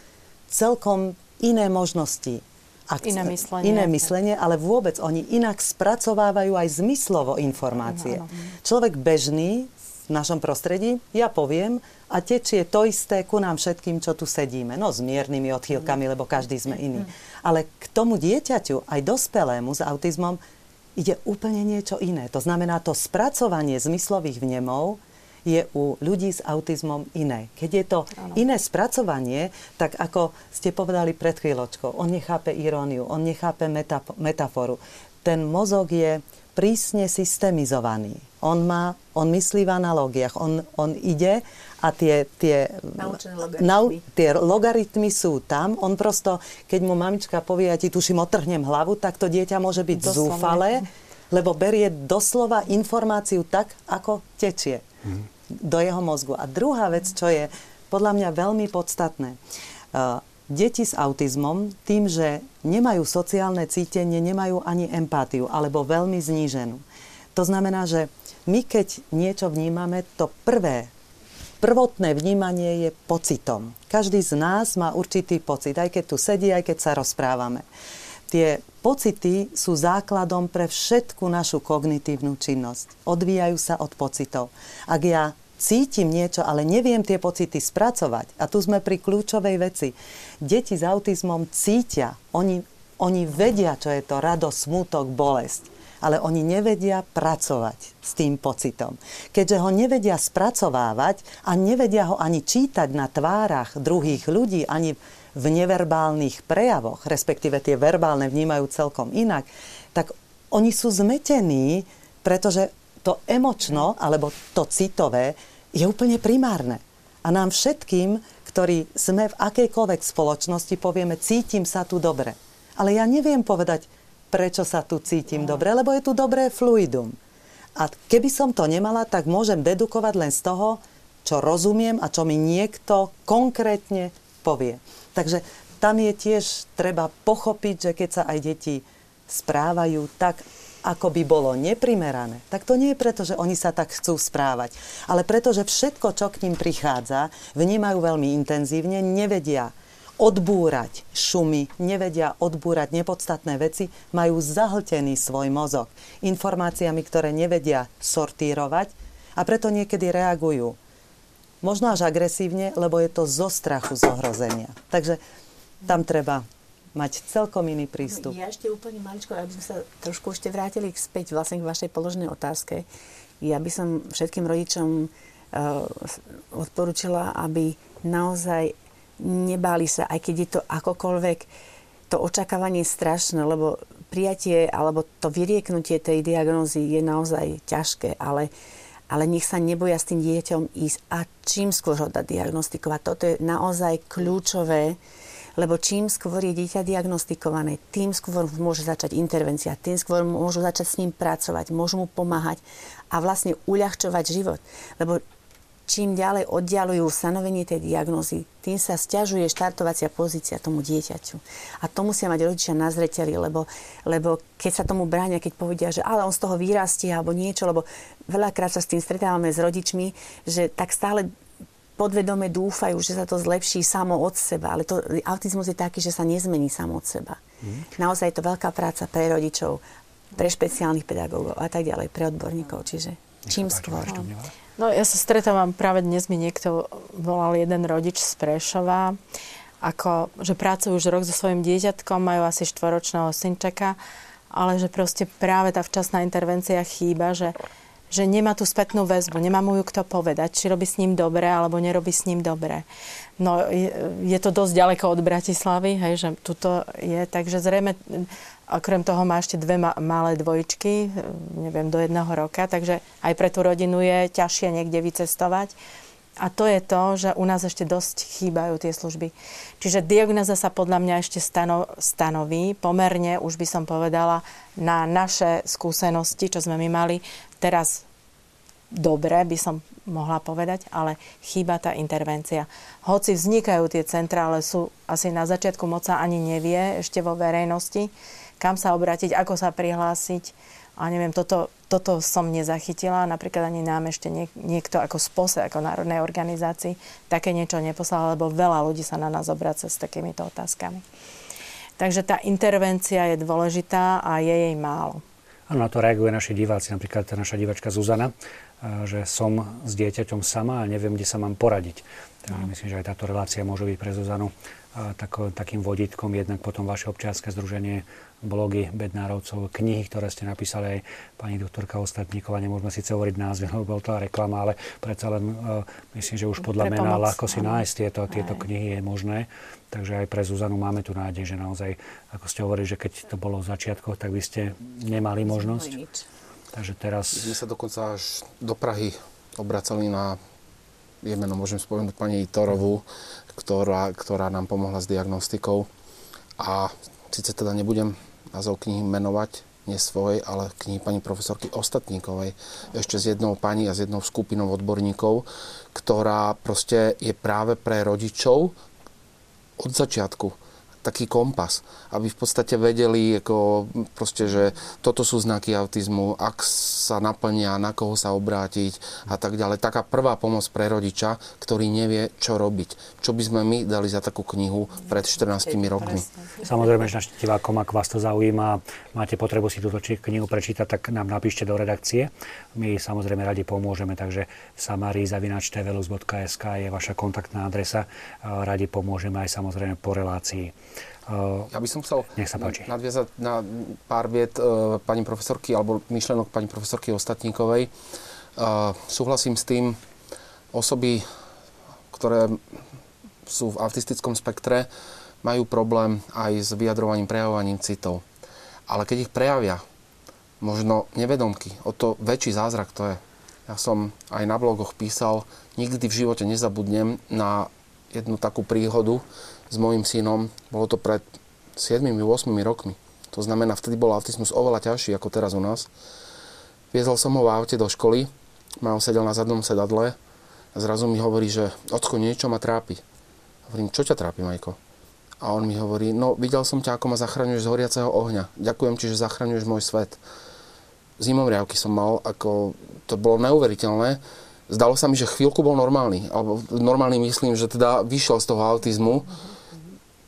celkom iné možnosti. Akce- iné myslenie. Iné myslenie, ale vôbec oni inak spracovávajú aj zmyslovo informácie. Ano, ano. Človek bežný v našom prostredí, ja poviem, a tečie to isté ku nám všetkým, čo tu sedíme. No s miernymi odchýlkami, lebo každý sme iný. Ale k tomu dieťaťu, aj dospelému s autizmom, ide úplne niečo iné. To znamená, to spracovanie zmyslových vnemov je u ľudí s autizmom iné. Keď je to ano. iné spracovanie, tak ako ste povedali pred chvíľočkou, on nechápe iróniu, on nechápe metaforu. Ten mozog je prísne systemizovaný. On, má, on myslí v analógiách, on, on ide a tie, tie, logaritmy. tie logaritmy sú tam. On prosto, keď mu mamička povie, ja ti tuším, otrhnem hlavu, tak to dieťa môže byť Doslovne. zúfalé, lebo berie doslova informáciu tak, ako tečie do jeho mozgu. A druhá vec, čo je podľa mňa veľmi podstatné. Uh, deti s autizmom tým, že nemajú sociálne cítenie, nemajú ani empátiu, alebo veľmi zníženú. To znamená, že my keď niečo vnímame, to prvé, prvotné vnímanie je pocitom. Každý z nás má určitý pocit, aj keď tu sedí, aj keď sa rozprávame. Tie pocity sú základom pre všetku našu kognitívnu činnosť. Odvíjajú sa od pocitov. Ak ja cítim niečo, ale neviem tie pocity spracovať, a tu sme pri kľúčovej veci, deti s autizmom cítia, oni, oni vedia, čo je to radosť, smútok, bolesť ale oni nevedia pracovať s tým pocitom. Keďže ho nevedia spracovávať a nevedia ho ani čítať na tvárach druhých ľudí, ani v neverbálnych prejavoch, respektíve tie verbálne vnímajú celkom inak, tak oni sú zmetení, pretože to emočno, alebo to citové, je úplne primárne. A nám všetkým, ktorí sme v akejkoľvek spoločnosti, povieme, cítim sa tu dobre. Ale ja neviem povedať, prečo sa tu cítim dobre, lebo je tu dobré fluidum. A keby som to nemala, tak môžem dedukovať len z toho, čo rozumiem a čo mi niekto konkrétne povie. Takže tam je tiež treba pochopiť, že keď sa aj deti správajú tak, ako by bolo neprimerané, tak to nie je preto, že oni sa tak chcú správať, ale preto, že všetko, čo k ním prichádza, vnímajú veľmi intenzívne, nevedia odbúrať šumy, nevedia odbúrať nepodstatné veci, majú zahltený svoj mozog informáciami, ktoré nevedia sortírovať a preto niekedy reagujú možno až agresívne, lebo je to zo strachu z. Takže tam treba mať celkom iný prístup. Ja ešte úplne maličko, aby sme sa trošku ešte vrátili späť vlastne k vašej položenej otázke. Ja by som všetkým rodičom uh, odporúčila, aby naozaj nebáli sa, aj keď je to akokoľvek to očakávanie je strašné, lebo prijatie alebo to vyrieknutie tej diagnózy je naozaj ťažké, ale, ale nech sa neboja s tým dieťom ísť a čím skôr ho dať diagnostikovať. Toto je naozaj kľúčové, lebo čím skôr je dieťa diagnostikované, tým skôr môže začať intervencia, tým skôr môžu začať s ním pracovať, môžu mu pomáhať a vlastne uľahčovať život. Lebo čím ďalej oddialujú stanovenie tej diagnózy, tým sa stiažuje štartovacia pozícia tomu dieťaťu. A to musia mať rodičia na zreteli, lebo, lebo keď sa tomu bráňa, keď povedia, že ale on z toho vyrastie alebo niečo, lebo veľakrát sa s tým stretávame s rodičmi, že tak stále podvedome dúfajú, že sa to zlepší samo od seba. Ale to, autizmus je taký, že sa nezmení samo od seba. Mm. Naozaj je to veľká práca pre rodičov, pre špeciálnych pedagógov a tak ďalej, pre odborníkov. Čiže čím skôr. No ja sa stretávam, práve dnes mi niekto volal jeden rodič z Prešova, ako, že pracujú už rok so svojím dieťatkom, majú asi štvoročného synčeka, ale že proste práve tá včasná intervencia chýba, že, že nemá tú spätnú väzbu, nemá mu ju kto povedať, či robí s ním dobre, alebo nerobí s ním dobre. No je, to dosť ďaleko od Bratislavy, hej, že tuto je, takže zrejme Okrem toho má ešte dve ma- malé dvojčky, neviem, do jedného roka, takže aj pre tú rodinu je ťažšie niekde vycestovať. A to je to, že u nás ešte dosť chýbajú tie služby. Čiže diagnoza sa podľa mňa ešte stano- stanoví pomerne, už by som povedala, na naše skúsenosti, čo sme my mali. Teraz dobre, by som mohla povedať, ale chýba tá intervencia. Hoci vznikajú tie centra, ale sú asi na začiatku moc sa ani nevie ešte vo verejnosti kam sa obrátiť, ako sa prihlásiť. A neviem, toto, toto som nezachytila. Napríklad ani nám ešte niek- niekto ako spose, ako národnej organizácii, také niečo neposlal, lebo veľa ľudí sa na nás obraca s takýmito otázkami. Takže tá intervencia je dôležitá a je jej málo. Áno, na to reaguje naši diváci, napríklad naša divačka Zuzana, že som s dieťaťom sama a neviem, kde sa mám poradiť. Takže myslím, že aj táto relácia môže byť pre Zuzanu tak, takým vodítkom, jednak potom vaše občianske združenie blogy Bednárovcov, knihy, ktoré ste napísali aj pani doktorka Ostatníková. Nemôžeme síce hovoriť názvy, lebo bol to reklama, ale predsa len uh, myslím, že už podľa mena ľahko si nájsť tieto, tieto knihy je možné. Takže aj pre Zuzanu máme tu nádej, že naozaj, ako ste hovorili, že keď to bolo v začiatkoch, tak by ste nemali možnosť. Takže teraz... My sme sa dokonca až do Prahy obracali na je meno môžem spomenúť pani Torovú, ktorá, ktorá nám pomohla s diagnostikou. A síce teda nebudem názov knihy menovať, nie svojej, ale knihy pani profesorky Ostatníkovej, ešte s jednou pani a s jednou skupinou odborníkov, ktorá proste je práve pre rodičov od začiatku taký kompas, aby v podstate vedeli, ako proste, že toto sú znaky autizmu, ak sa naplnia, na koho sa obrátiť a tak ďalej. Taká prvá pomoc pre rodiča, ktorý nevie, čo robiť. Čo by sme my dali za takú knihu pred 14 rokmi. Samozrejme, že našim divákom, ak vás to zaujíma, máte potrebu si túto knihu prečítať, tak nám napíšte do redakcie. My samozrejme radi pomôžeme, takže samarizavinačtvelus.sk je vaša kontaktná adresa. Radi pomôžeme aj samozrejme po relácii. Ja by som chcel Nech sa páči. nadviazať na pár viet uh, pani profesorky alebo myšlenok pani profesorky Ostatníkovej. Uh, súhlasím s tým, osoby, ktoré sú v autistickom spektre, majú problém aj s vyjadrovaním, prejavovaním citov. Ale keď ich prejavia, možno nevedomky, o to väčší zázrak to je. Ja som aj na blogoch písal, nikdy v živote nezabudnem na jednu takú príhodu, s mojim synom. Bolo to pred 7-8 rokmi. To znamená, vtedy bol autizmus oveľa ťažší ako teraz u nás. Viezol som ho v aute do školy, mám sedel na zadnom sedadle a zrazu mi hovorí, že Ocko, niečo ma trápi. Hovorím, čo ťa trápi, Majko? A on mi hovorí, no videl som ťa, ako ma zachraňuješ z horiaceho ohňa. Ďakujem ti, že zachraňuješ môj svet. Zimomriavky som mal, ako to bolo neuveriteľné zdalo sa mi, že chvíľku bol normálny. Alebo normálny myslím, že teda vyšiel z toho autizmu.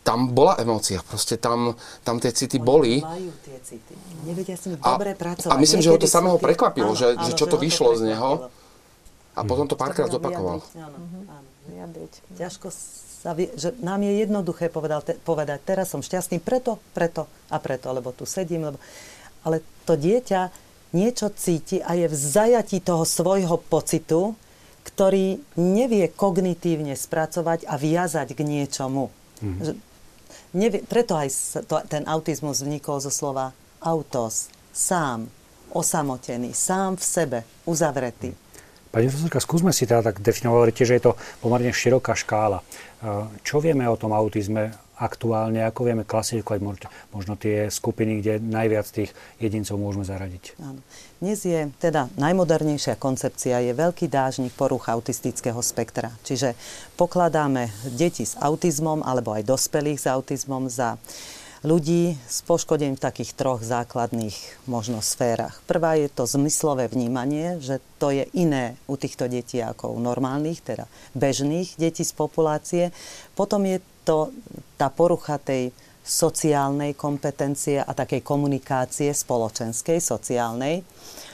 Tam bola emócia, proste tam, tam tie city Oni boli. Majú tie city. Nevedia s nimi dobre pracovať. A myslím, Niekedy že ho to samého tie... prekvapilo, áno, že, áno, že čo to vyšlo z neho. A potom to párkrát zopakoval. Ťažko sa vie, že nám je jednoduché povedal, te, povedať, teraz som šťastný preto, preto a preto, lebo tu sedím, lebo... Ale to dieťa niečo cíti a je v zajatí toho svojho pocitu, ktorý nevie kognitívne spracovať a viazať k niečomu. Mm-hmm. Nevie, preto aj to, ten autizmus vznikol zo slova autos, sám, osamotený, sám v sebe, uzavretý. Pani profesorka, skúsme si teda tak definovať, hovoríte, že je to pomerne široká škála. Čo vieme o tom autizme aktuálne, ako vieme klasifikovať možno, možno tie skupiny, kde najviac tých jedincov môžeme zaradiť? Áno. Dnes je teda najmodernejšia koncepcia je veľký dážnik poruch autistického spektra. Čiže pokladáme deti s autizmom alebo aj dospelých s autizmom za ľudí s poškodením v takých troch základných možno sférach. Prvá je to zmyslové vnímanie, že to je iné u týchto detí ako u normálnych, teda bežných detí z populácie. Potom je to tá porucha tej sociálnej kompetencie a takej komunikácie spoločenskej, sociálnej.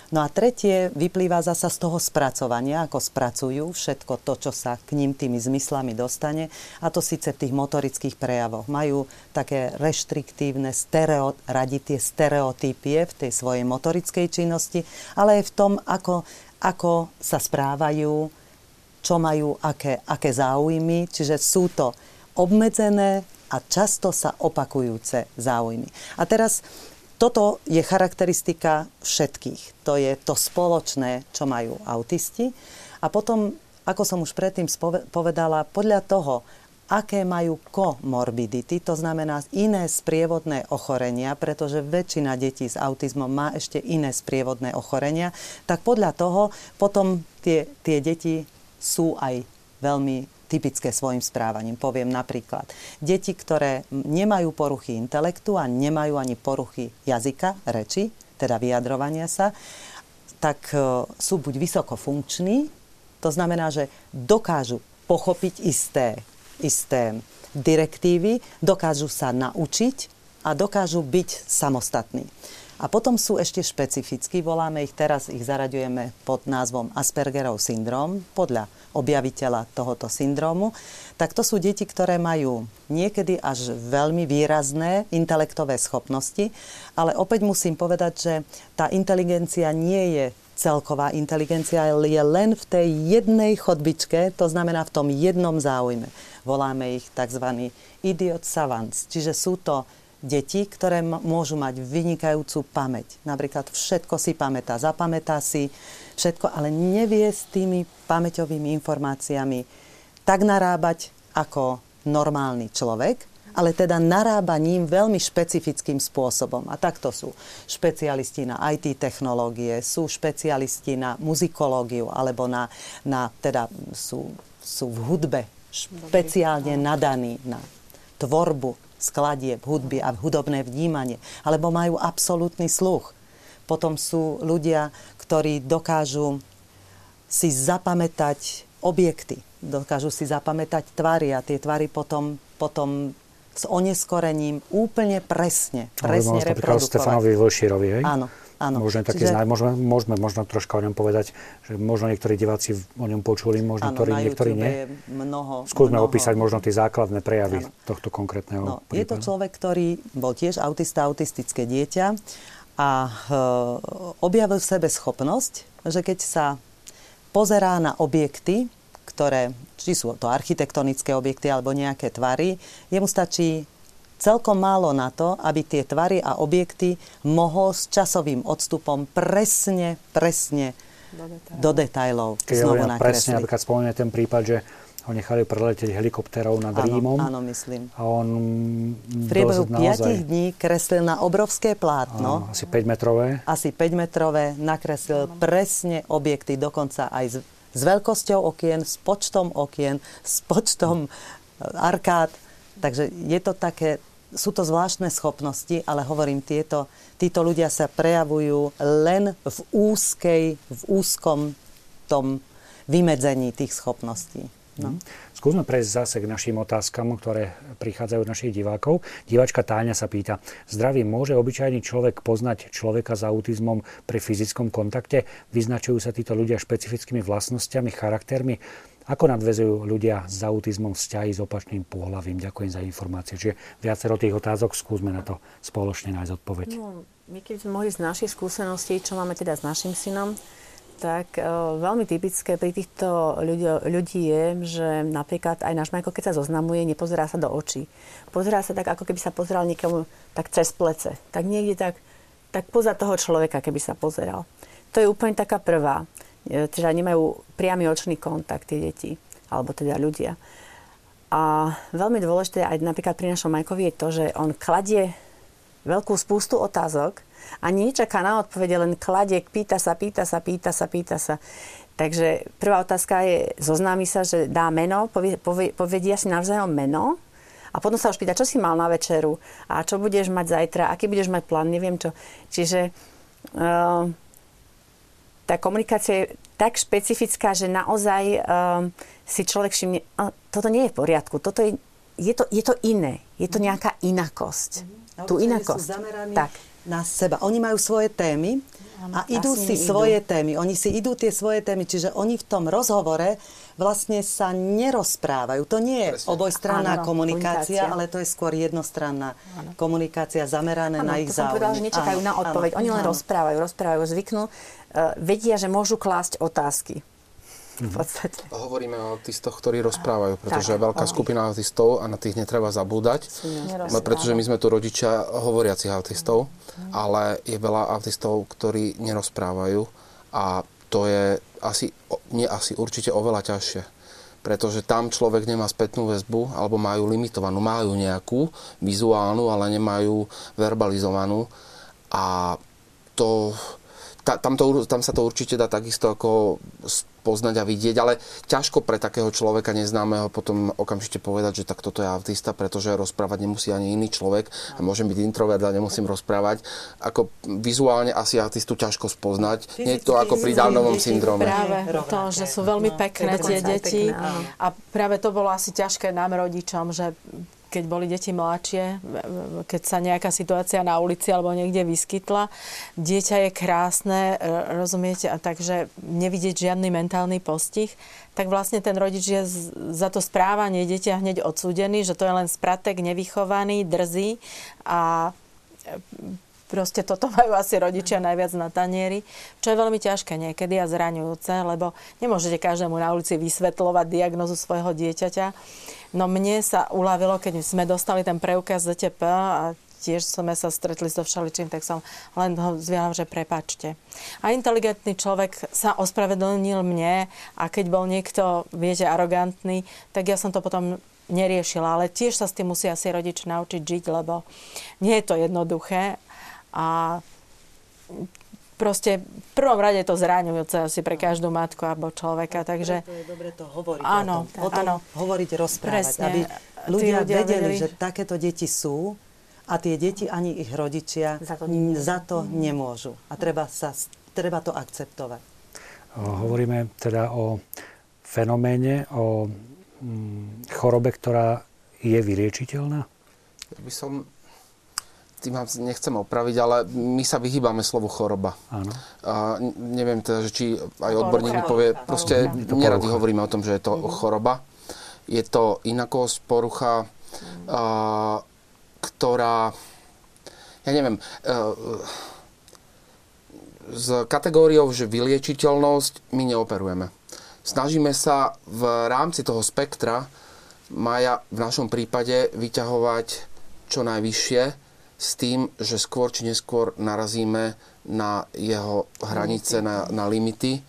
No a tretie vyplýva zasa z toho spracovania, ako spracujú všetko to, čo sa k ním tými zmyslami dostane, a to síce v tých motorických prejavoch. Majú také reštriktívne, stereo, radi tie stereotypie v tej svojej motorickej činnosti, ale aj v tom, ako, ako sa správajú, čo majú, aké, aké záujmy, čiže sú to obmedzené a často sa opakujúce záujmy. A teraz toto je charakteristika všetkých. To je to spoločné, čo majú autisti. A potom, ako som už predtým povedala, podľa toho, aké majú komorbidity, to znamená iné sprievodné ochorenia, pretože väčšina detí s autizmom má ešte iné sprievodné ochorenia, tak podľa toho potom tie, tie deti sú aj veľmi typické svojim správaním. Poviem napríklad, deti, ktoré nemajú poruchy intelektu a nemajú ani poruchy jazyka, reči, teda vyjadrovania sa, tak e, sú buď vysokofunkční, to znamená, že dokážu pochopiť isté, isté direktívy, dokážu sa naučiť a dokážu byť samostatní. A potom sú ešte špecificky, voláme ich teraz, ich zaraďujeme pod názvom Aspergerov syndrom, podľa objaviteľa tohoto syndromu. Tak to sú deti, ktoré majú niekedy až veľmi výrazné intelektové schopnosti, ale opäť musím povedať, že tá inteligencia nie je celková inteligencia je len v tej jednej chodbičke, to znamená v tom jednom záujme. Voláme ich tzv. idiot savants, čiže sú to deti, ktoré môžu mať vynikajúcu pamäť. Napríklad všetko si pamätá, zapamätá si všetko, ale nevie s tými pamäťovými informáciami tak narábať ako normálny človek, ale teda narába ním veľmi špecifickým spôsobom. A takto sú špecialisti na IT technológie, sú špecialisti na muzikológiu, alebo na, na teda sú, sú v hudbe špeciálne nadaní na tvorbu skladieb, hudby a hudobné vnímanie, alebo majú absolútny sluch. Potom sú ľudia, ktorí dokážu si zapamätať objekty, dokážu si zapamätať tvary a tie tvary potom, potom s oneskorením úplne presne, presne reprodukovať. Stefanovi Vlširovi, hej? Áno, Áno. Možno taký Čiže... zná, môžeme, môžeme možno troška o ňom povedať, že možno niektorí diváci o ňom počuli, možno Áno, ktorí, niektorí nie. Je mnoho, Skúsme mnoho. opísať možno tie základné prejavy Áno. tohto konkrétneho no, prípadu. Je to človek, ktorý bol tiež autista, autistické dieťa a e, objavil v sebe schopnosť, že keď sa pozerá na objekty, ktoré, či sú to architektonické objekty alebo nejaké tvary, jemu stačí celkom málo na to, aby tie tvary a objekty mohol s časovým odstupom presne, presne do detajlov, do detajlov Keď znovu nakresliť. Presne, napríklad spomínam ten prípad, že ho nechali preletieť helikopterov nad áno, Rímom. Áno, myslím. A on v priebehu 5 naozaj... dní kreslil na obrovské plátno. Áno, asi 5 metrové. Asi 5 metrové nakreslil áno. presne objekty, dokonca aj s, s veľkosťou okien, s počtom okien, s počtom arkád. Takže je to také sú to zvláštne schopnosti, ale hovorím, tieto, títo ľudia sa prejavujú len v úzkej, v úzkom tom vymedzení tých schopností. No. Mhm. Skúsme prejsť zase k našim otázkam, ktoré prichádzajú od našich divákov. Diváčka Táňa sa pýta, zdravý, môže obyčajný človek poznať človeka s autizmom pri fyzickom kontakte? Vyznačujú sa títo ľudia špecifickými vlastnosťami, charaktermi? Ako nadvezujú ľudia s autizmom vzťahy s opačným pohľavím? Ďakujem za informácie. Čiže viacero tých otázok skúsme na to spoločne nájsť odpoveď. No, my keď sme mohli z našich skúseností, čo máme teda s našim synom, tak uh, veľmi typické pri týchto ľudí, ľudí je, že napríklad aj náš Majko, keď sa zoznamuje, nepozerá sa do očí. Pozerá sa tak, ako keby sa pozeral niekomu tak cez plece. Tak niekde tak, tak poza toho človeka, keby sa pozeral. To je úplne taká prvá. E, teda nemajú priamy očný kontakt tie deti, alebo teda ľudia. A veľmi dôležité aj napríklad pri našom Majkovi je to, že on kladie veľkú spústu otázok, a nečaká na odpovede, len kladie, pýta sa, pýta sa, pýta sa, pýta sa. Takže prvá otázka je, zoznámi sa, že dá meno, povie, povie, povedia si navzájom meno a potom sa už pýta, čo si mal na večeru a čo budeš mať zajtra, aký budeš mať plán, neviem čo. Čiže uh, tá komunikácia je tak špecifická, že naozaj uh, si človek všimne, toto nie je v poriadku, toto je, je, to, je to iné, je to nejaká inakosť. Mm-hmm. Tu inakosť. Sú zameraní tak na seba. Oni majú svoje témy a idú si idú. svoje témy. Oni si idú tie svoje témy, čiže oni v tom rozhovore vlastne sa nerozprávajú. To nie je Presne. obojstranná Áno, komunikácia, komunikácia, ale to je skôr jednostranná Áno. komunikácia zameraná Áno, na ich záujem. Povedala, že nečakajú Áno. na odpoveď. Áno. Oni len Áno. rozprávajú, rozprávajú, zvyknú. Uh, vedia, že môžu klásť otázky v podstate. Hovoríme o autistoch, ktorí rozprávajú, pretože tak, je veľká skupina autistov a na tých netreba zabúdať. Pretože my sme tu rodičia hovoriacich autistov, mm. ale je veľa autistov, ktorí nerozprávajú a to je asi, nie asi, určite oveľa ťažšie. Pretože tam človek nemá spätnú väzbu, alebo majú limitovanú, majú nejakú vizuálnu, ale nemajú verbalizovanú. A to, ta, tam, to, tam sa to určite dá takisto ako poznať a vidieť, ale ťažko pre takého človeka neznámeho potom okamžite povedať, že tak toto je autista, pretože rozprávať nemusí ani iný človek a môžem byť introvert a nemusím rozprávať. Ako vizuálne asi autistu ťažko spoznať. Nie je to ako pri Downovom syndróme. Práve to, že sú veľmi pekné tie deti a práve to bolo asi ťažké nám rodičom, že keď boli deti mladšie, keď sa nejaká situácia na ulici alebo niekde vyskytla, dieťa je krásne, e, rozumiete, a takže nevidieť žiadny mentálny postih, tak vlastne ten rodič je za to správanie dieťa hneď odsúdený, že to je len spratek, nevychovaný, drzý a proste toto *laughs* majú asi rodičia najviac na tanieri, čo je veľmi ťažké niekedy a zraňujúce, lebo nemôžete každému na ulici vysvetľovať diagnozu svojho dieťaťa No mne sa uľavilo, keď sme dostali ten preukaz ZTP a tiež sme sa stretli so všeličím, tak som len ho zviala, že prepačte. A inteligentný človek sa ospravedlnil mne a keď bol niekto, viete, arogantný, tak ja som to potom neriešila. Ale tiež sa s tým musí asi rodič naučiť žiť, lebo nie je to jednoduché. A proste v prvom rade to zraňujúce asi pre každú matku alebo človeka. Takže... To je dobre to hovoriť áno, o tom. O tom áno. hovoriť, rozprávať. Presne. Aby ľudia, ľudia vedeli, vedeli, že takéto deti sú a tie deti ani ich rodičia za to, za to nemôžu. A treba, sa, treba to akceptovať. Hovoríme teda o fenoméne, o mm, chorobe, ktorá je vyliečiteľná? Ja by som tým nechcem opraviť, ale my sa vyhýbame slovu choroba. Áno. A neviem teda, že či aj odborník mi povie, proste nerady hovoríme o tom, že je to mm-hmm. choroba. Je to inakosť, porucha, a, ktorá, ja neviem, a, e, s kategóriou, že vyliečiteľnosť my neoperujeme. Snažíme sa v rámci toho spektra Maja v našom prípade vyťahovať čo najvyššie, s tým, že skôr či neskôr narazíme na jeho hranice, na, na limity.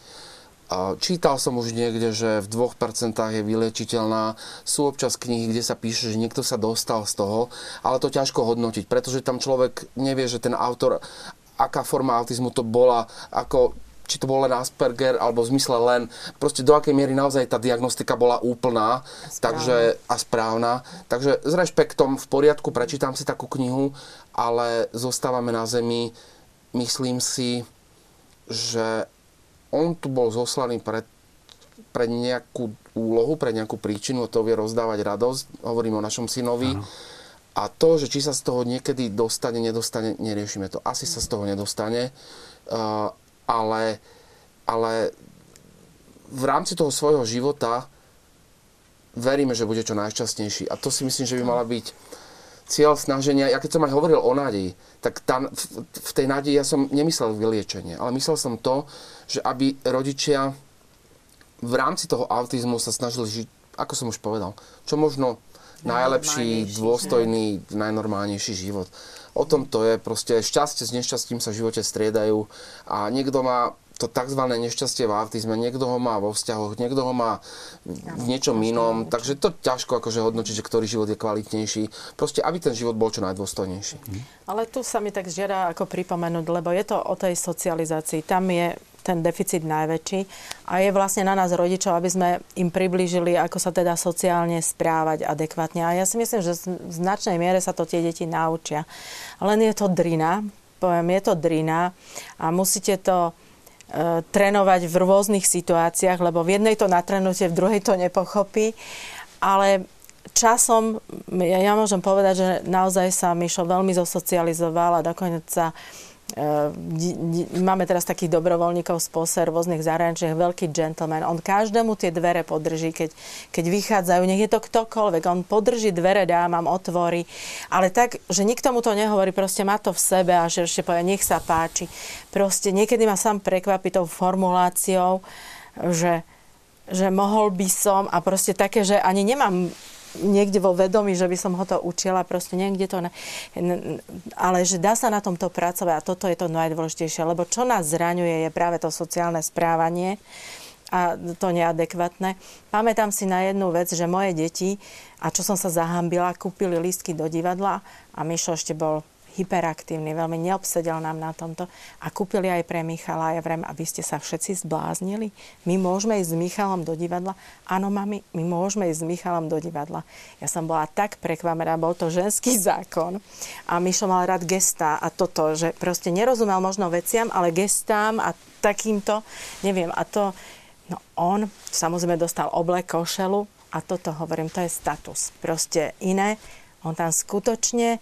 Čítal som už niekde, že v 2% je vylečiteľná. Sú občas knihy, kde sa píše, že niekto sa dostal z toho, ale to ťažko hodnotiť, pretože tam človek nevie, že ten autor, aká forma autizmu to bola, ako či to bol len Asperger, alebo v zmysle len, proste do akej miery naozaj tá diagnostika bola úplná správna. Takže, a správna. Takže s rešpektom v poriadku, prečítam si takú knihu, ale zostávame na zemi, myslím si, že on tu bol zoslaný pre, pre nejakú úlohu, pre nejakú príčinu, to vie rozdávať radosť, hovorím o našom synovi. Ano. A to, že či sa z toho niekedy dostane, nedostane, neriešime to. Asi sa z toho nedostane. Uh, ale, ale v rámci toho svojho života veríme, že bude čo najšťastnejší. A to si myslím, že by mala byť cieľ snaženia, ja keď som aj hovoril o nádeji, tak tá, v, v tej nádeji ja som nemyslel vyliečenie, ale myslel som to, že aby rodičia v rámci toho autizmu sa snažili žiť, ako som už povedal, čo možno najlepší, dôstojný, najnormálnejší život. O tom to je, proste šťastie s nešťastím sa v živote striedajú a niekto má to tzv. nešťastie v autizme, niekto ho má vo vzťahoch, niekto ho má v niečom inom, takže to ťažko akože hodnočiť, že ktorý život je kvalitnejší. Proste, aby ten život bol čo najdôstojnejší. Ale tu sa mi tak žiada ako pripomenúť, lebo je to o tej socializácii. Tam je ten deficit najväčší a je vlastne na nás rodičov, aby sme im priblížili, ako sa teda sociálne správať adekvátne. A ja si myslím, že v značnej miere sa to tie deti naučia. Len je to drina, poviem, je to drina a musíte to e, trénovať v rôznych situáciách, lebo v jednej to natrenujete, v druhej to nepochopí. Ale časom, ja, ja môžem povedať, že naozaj sa Mišo veľmi zosocializoval a dokonca máme teraz takých dobrovoľníkov z POSE, rôznych zahraničných, veľký gentleman. On každému tie dvere podrží, keď, keď vychádzajú, nech je to ktokoľvek. On podrží dvere, dá, mám otvorí. Ale tak, že nikto mu to nehovorí, proste má to v sebe a že ešte povie, nech sa páči. Proste niekedy ma sám prekvapí tou formuláciou, že že mohol by som a proste také, že ani nemám niekde vo vedomí, že by som ho to učila, proste niekde to... Ne, ale že dá sa na tomto pracovať a toto je to najdôležitejšie, lebo čo nás zraňuje je práve to sociálne správanie a to neadekvátne. Pamätám si na jednu vec, že moje deti, a čo som sa zahambila, kúpili lístky do divadla a Mišo ešte bol hyperaktívny, veľmi neobsedel nám na tomto a kúpili aj pre Michala. Ja vrem, aby ste sa všetci zbláznili. My môžeme ísť s Michalom do divadla? Áno, mami, my môžeme ísť s Michalom do divadla. Ja som bola tak prekvamená, bol to ženský *laughs* zákon a Mišo mal rád gestá a toto, že proste nerozumel možno veciam, ale gestám a takýmto, neviem, a to, no on samozrejme dostal oblek, košelu a toto hovorím, to je status. Proste iné, on tam skutočne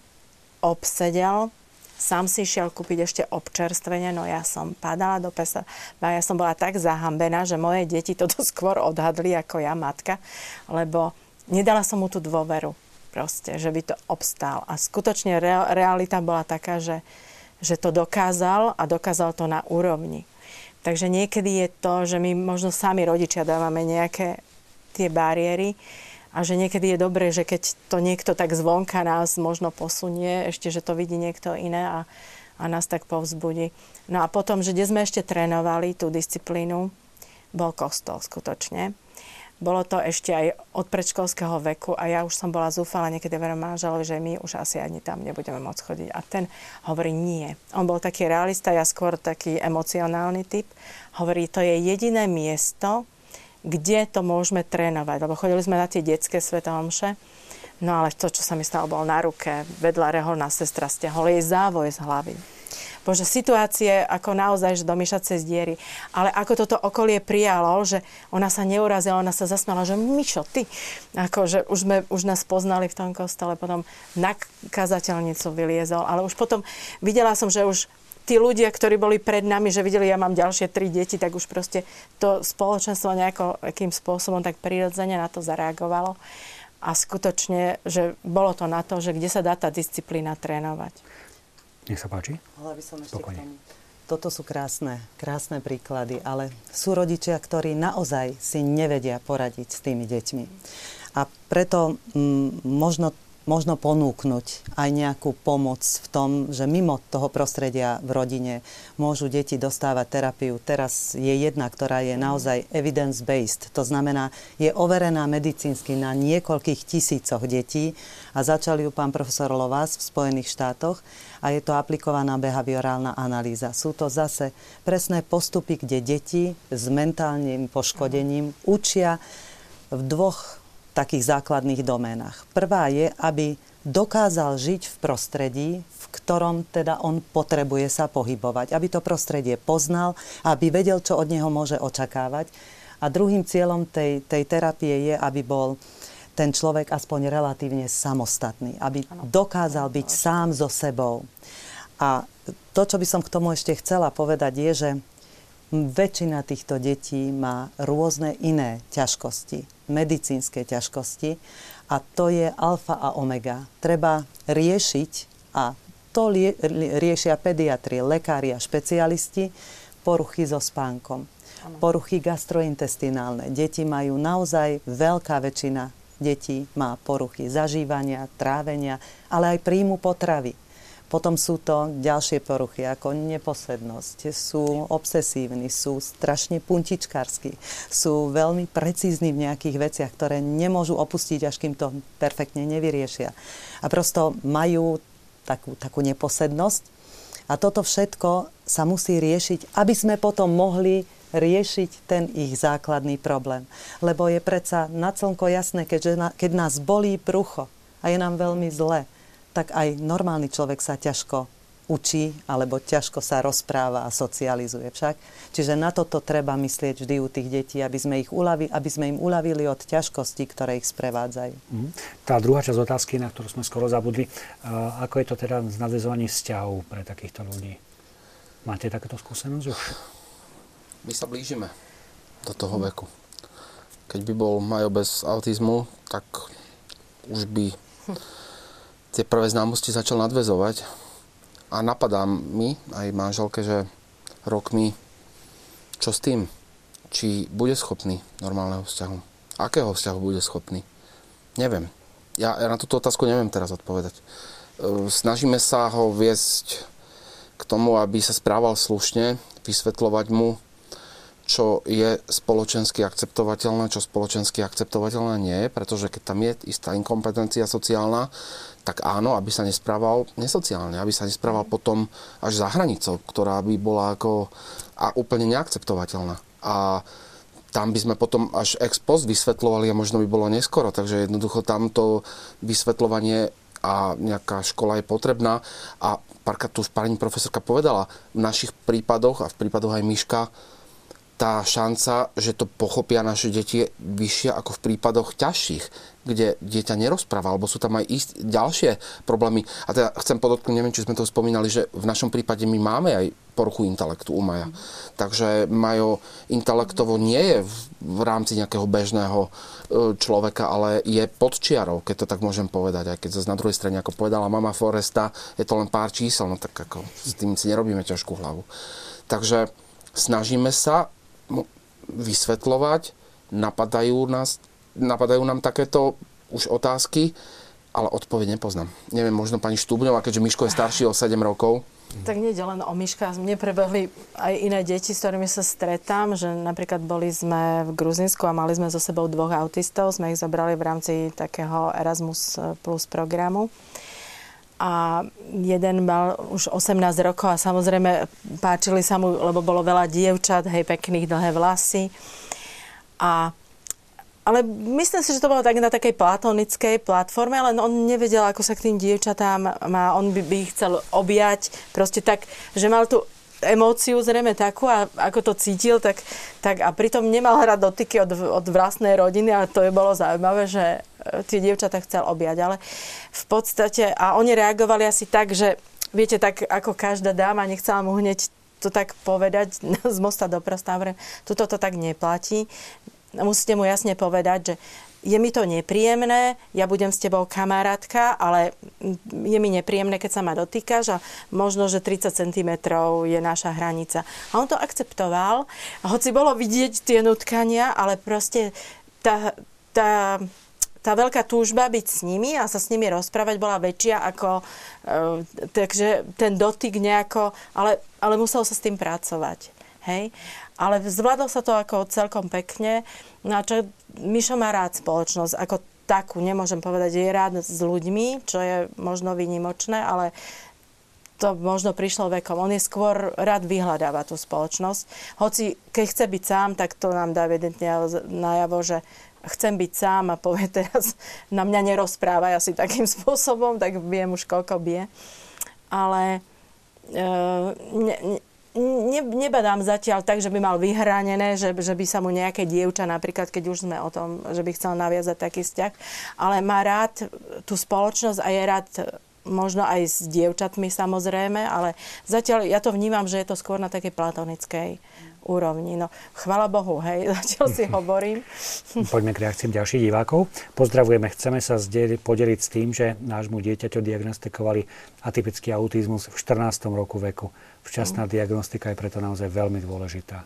obsedel, sám si šiel kúpiť ešte občerstvenie, no ja som padala do pesa. A ja som bola tak zahambená, že moje deti toto *laughs* skôr odhadli ako ja, matka, lebo nedala som mu tú dôveru proste, že by to obstál. A skutočne realita bola taká, že, že to dokázal a dokázal to na úrovni. Takže niekedy je to, že my možno sami rodičia dávame nejaké tie bariéry, a že niekedy je dobré, že keď to niekto tak zvonka nás možno posunie, ešte, že to vidí niekto iné a, a nás tak povzbudí. No a potom, že kde sme ešte trénovali tú disciplínu, bol kostol skutočne. Bolo to ešte aj od predškolského veku a ja už som bola zúfala niekedy verím manželovi, že my už asi ani tam nebudeme môcť chodiť. A ten hovorí nie. On bol taký realista, ja skôr taký emocionálny typ. Hovorí, to je jediné miesto, kde to môžeme trénovať. Lebo chodili sme na tie detské svetomše, no ale to, čo sa mi stalo, bol na ruke. Vedľa reholná sestra stiahol jej závoj z hlavy. Bože, situácie ako naozaj, že do cez diery. Ale ako toto okolie prijalo, že ona sa neurazila, ona sa zasmala, že Mišo, ty. Ako, že už, sme, už nás poznali v tom kostole, potom na kazateľnicu vyliezol. Ale už potom videla som, že už tí ľudia, ktorí boli pred nami, že videli, ja mám ďalšie tri deti, tak už proste to spoločenstvo nejakým spôsobom tak prirodzene na to zareagovalo. A skutočne, že bolo to na to, že kde sa dá tá disciplína trénovať. Nech sa páči. by som ešte k tomu. Toto sú krásne, krásne príklady, ale sú rodičia, ktorí naozaj si nevedia poradiť s tými deťmi. A preto m, mm, možno možno ponúknuť aj nejakú pomoc v tom, že mimo toho prostredia v rodine môžu deti dostávať terapiu. Teraz je jedna, ktorá je naozaj evidence-based, to znamená, je overená medicínsky na niekoľkých tisícoch detí a začal ju pán profesor Lovás v Spojených štátoch a je to aplikovaná behaviorálna analýza. Sú to zase presné postupy, kde deti s mentálnym poškodením učia v dvoch takých základných doménach. Prvá je, aby dokázal žiť v prostredí, v ktorom teda on potrebuje sa pohybovať, aby to prostredie poznal, aby vedel, čo od neho môže očakávať. A druhým cieľom tej, tej terapie je, aby bol ten človek aspoň relatívne samostatný, aby dokázal byť sám so sebou. A to, čo by som k tomu ešte chcela povedať, je, že väčšina týchto detí má rôzne iné ťažkosti medicínske ťažkosti A to je alfa a omega. Treba riešiť a to riešia pediatri, lekári a špecialisti poruchy so spánkom. Poruchy gastrointestinálne. Deti majú naozaj veľká väčšina detí má poruchy zažívania, trávenia, ale aj príjmu potravy. Potom sú to ďalšie poruchy ako neposlednosť, sú obsesívni, sú strašne puntičkársky, sú veľmi precízni v nejakých veciach, ktoré nemôžu opustiť, až kým to perfektne nevyriešia. A prosto majú takú, takú neposlednosť. A toto všetko sa musí riešiť, aby sme potom mohli riešiť ten ich základný problém. Lebo je predsa na slnko jasné, keďže keď nás bolí brucho a je nám veľmi zle, tak aj normálny človek sa ťažko učí alebo ťažko sa rozpráva a socializuje však. Čiže na toto treba myslieť vždy u tých detí, aby sme, ich uľavi, aby sme im uľavili od ťažkostí, ktoré ich sprevádzajú. Mm. Tá druhá časť otázky, na ktorú sme skoro zabudli, ako je to teda s nadvezovaním vzťahov pre takýchto ľudí? Máte takéto skúsenosť už? My sa blížime do toho veku. Keď by bol Majo bez autizmu, tak už by tie prvé známosti začal nadvezovať a napadá mi aj manželke, že rokmi, čo s tým? Či bude schopný normálneho vzťahu? Akého vzťahu bude schopný? Neviem. Ja, ja na túto otázku neviem teraz odpovedať. E, snažíme sa ho viesť k tomu, aby sa správal slušne, vysvetľovať mu, čo je spoločensky akceptovateľné, čo spoločensky akceptovateľné nie je, pretože keď tam je istá inkompetencia sociálna, tak áno, aby sa nesprával nesociálne, aby sa nesprával potom až za hranicou, ktorá by bola ako a úplne neakceptovateľná. A tam by sme potom až ex post vysvetlovali a možno by bolo neskoro, takže jednoducho tamto vysvetľovanie a nejaká škola je potrebná a párkrát tu už pani profesorka povedala, v našich prípadoch a v prípadoch aj Miška tá šanca, že to pochopia naše deti je vyššia ako v prípadoch ťažších, kde dieťa nerozpráva, alebo sú tam aj ist, ďalšie problémy. A teda chcem podotknúť, neviem, či sme to spomínali, že v našom prípade my máme aj poruchu intelektu u Maja. Mm. Takže Majo intelektovo nie je v, v rámci nejakého bežného e, človeka, ale je pod čiarou, keď to tak môžem povedať. Aj keď zase na druhej strane, ako povedala mama Foresta, je to len pár čísel, no tak ako s tým si nerobíme ťažkú hlavu. Takže snažíme sa vysvetľovať, napadajú, nás, napadajú nám takéto už otázky, ale odpoveď nepoznám. Neviem, možno pani Štúbňová, keďže Miško je starší o 7 rokov. Tak nie len o Miška. Mne prebehli aj iné deti, s ktorými sa stretám, že napríklad boli sme v Gruzinsku a mali sme so sebou dvoch autistov. Sme ich zobrali v rámci takého Erasmus Plus programu a jeden mal už 18 rokov a samozrejme páčili sa mu, lebo bolo veľa dievčat, hej, pekných dlhé vlasy. A, ale myslím si, že to bolo tak na takej platonickej platforme, ale on nevedel, ako sa k tým dievčatám má, on by, by ich chcel objať, proste tak, že mal tu emóciu zrejme takú a ako to cítil, tak, tak a pritom nemal hrať dotyky od, od vlastnej rodiny a to je bolo zaujímavé, že tie dievčatá chcel objať, ale v podstate, a oni reagovali asi tak, že viete, tak ako každá dáma, nechcela mu hneď to tak povedať *laughs* z mosta do prosta, tuto to tak neplatí. Musíte mu jasne povedať, že je mi to nepríjemné, ja budem s tebou kamarátka, ale je mi nepríjemné, keď sa ma dotýkaš a možno, že 30 cm je naša hranica. A on to akceptoval, hoci bolo vidieť tie nutkania, ale proste tá, tá tá veľká túžba byť s nimi a sa s nimi rozprávať bola väčšia ako... E, takže ten dotyk nejako... Ale, ale muselo sa s tým pracovať. Hej? Ale zvládol sa to ako celkom pekne. No a čo, Mišo má rád spoločnosť ako takú, nemôžem povedať, je rád s ľuďmi, čo je možno vynimočné, ale to možno prišlo vekom. On je skôr rád vyhľadáva tú spoločnosť. Hoci keď chce byť sám, tak to nám dá evidentne najavo, že chcem byť sám a povie *laughs* teraz na mňa nerozprávaj asi takým *laughs* spôsobom, tak viem už koľko bie. Ale e, ne, ne, nebadám zatiaľ tak, že by mal vyhranené, že, že by sa mu nejaké dievča, napríklad keď už sme o tom, že by chcel naviazať taký vzťah, ale má rád tú spoločnosť a je rád možno aj s dievčatmi samozrejme, ale zatiaľ ja to vnímam, že je to skôr na takej platonickej úrovni. No, chvala Bohu, hej, *laughs* zatiaľ si hovorím. *laughs* Poďme k reakciám ďalších divákov. Pozdravujeme, chceme sa zdieľ, podeliť s tým, že nášmu dieťaťu diagnostikovali atypický autizmus v 14. roku veku. Včasná mm. diagnostika je preto naozaj veľmi dôležitá.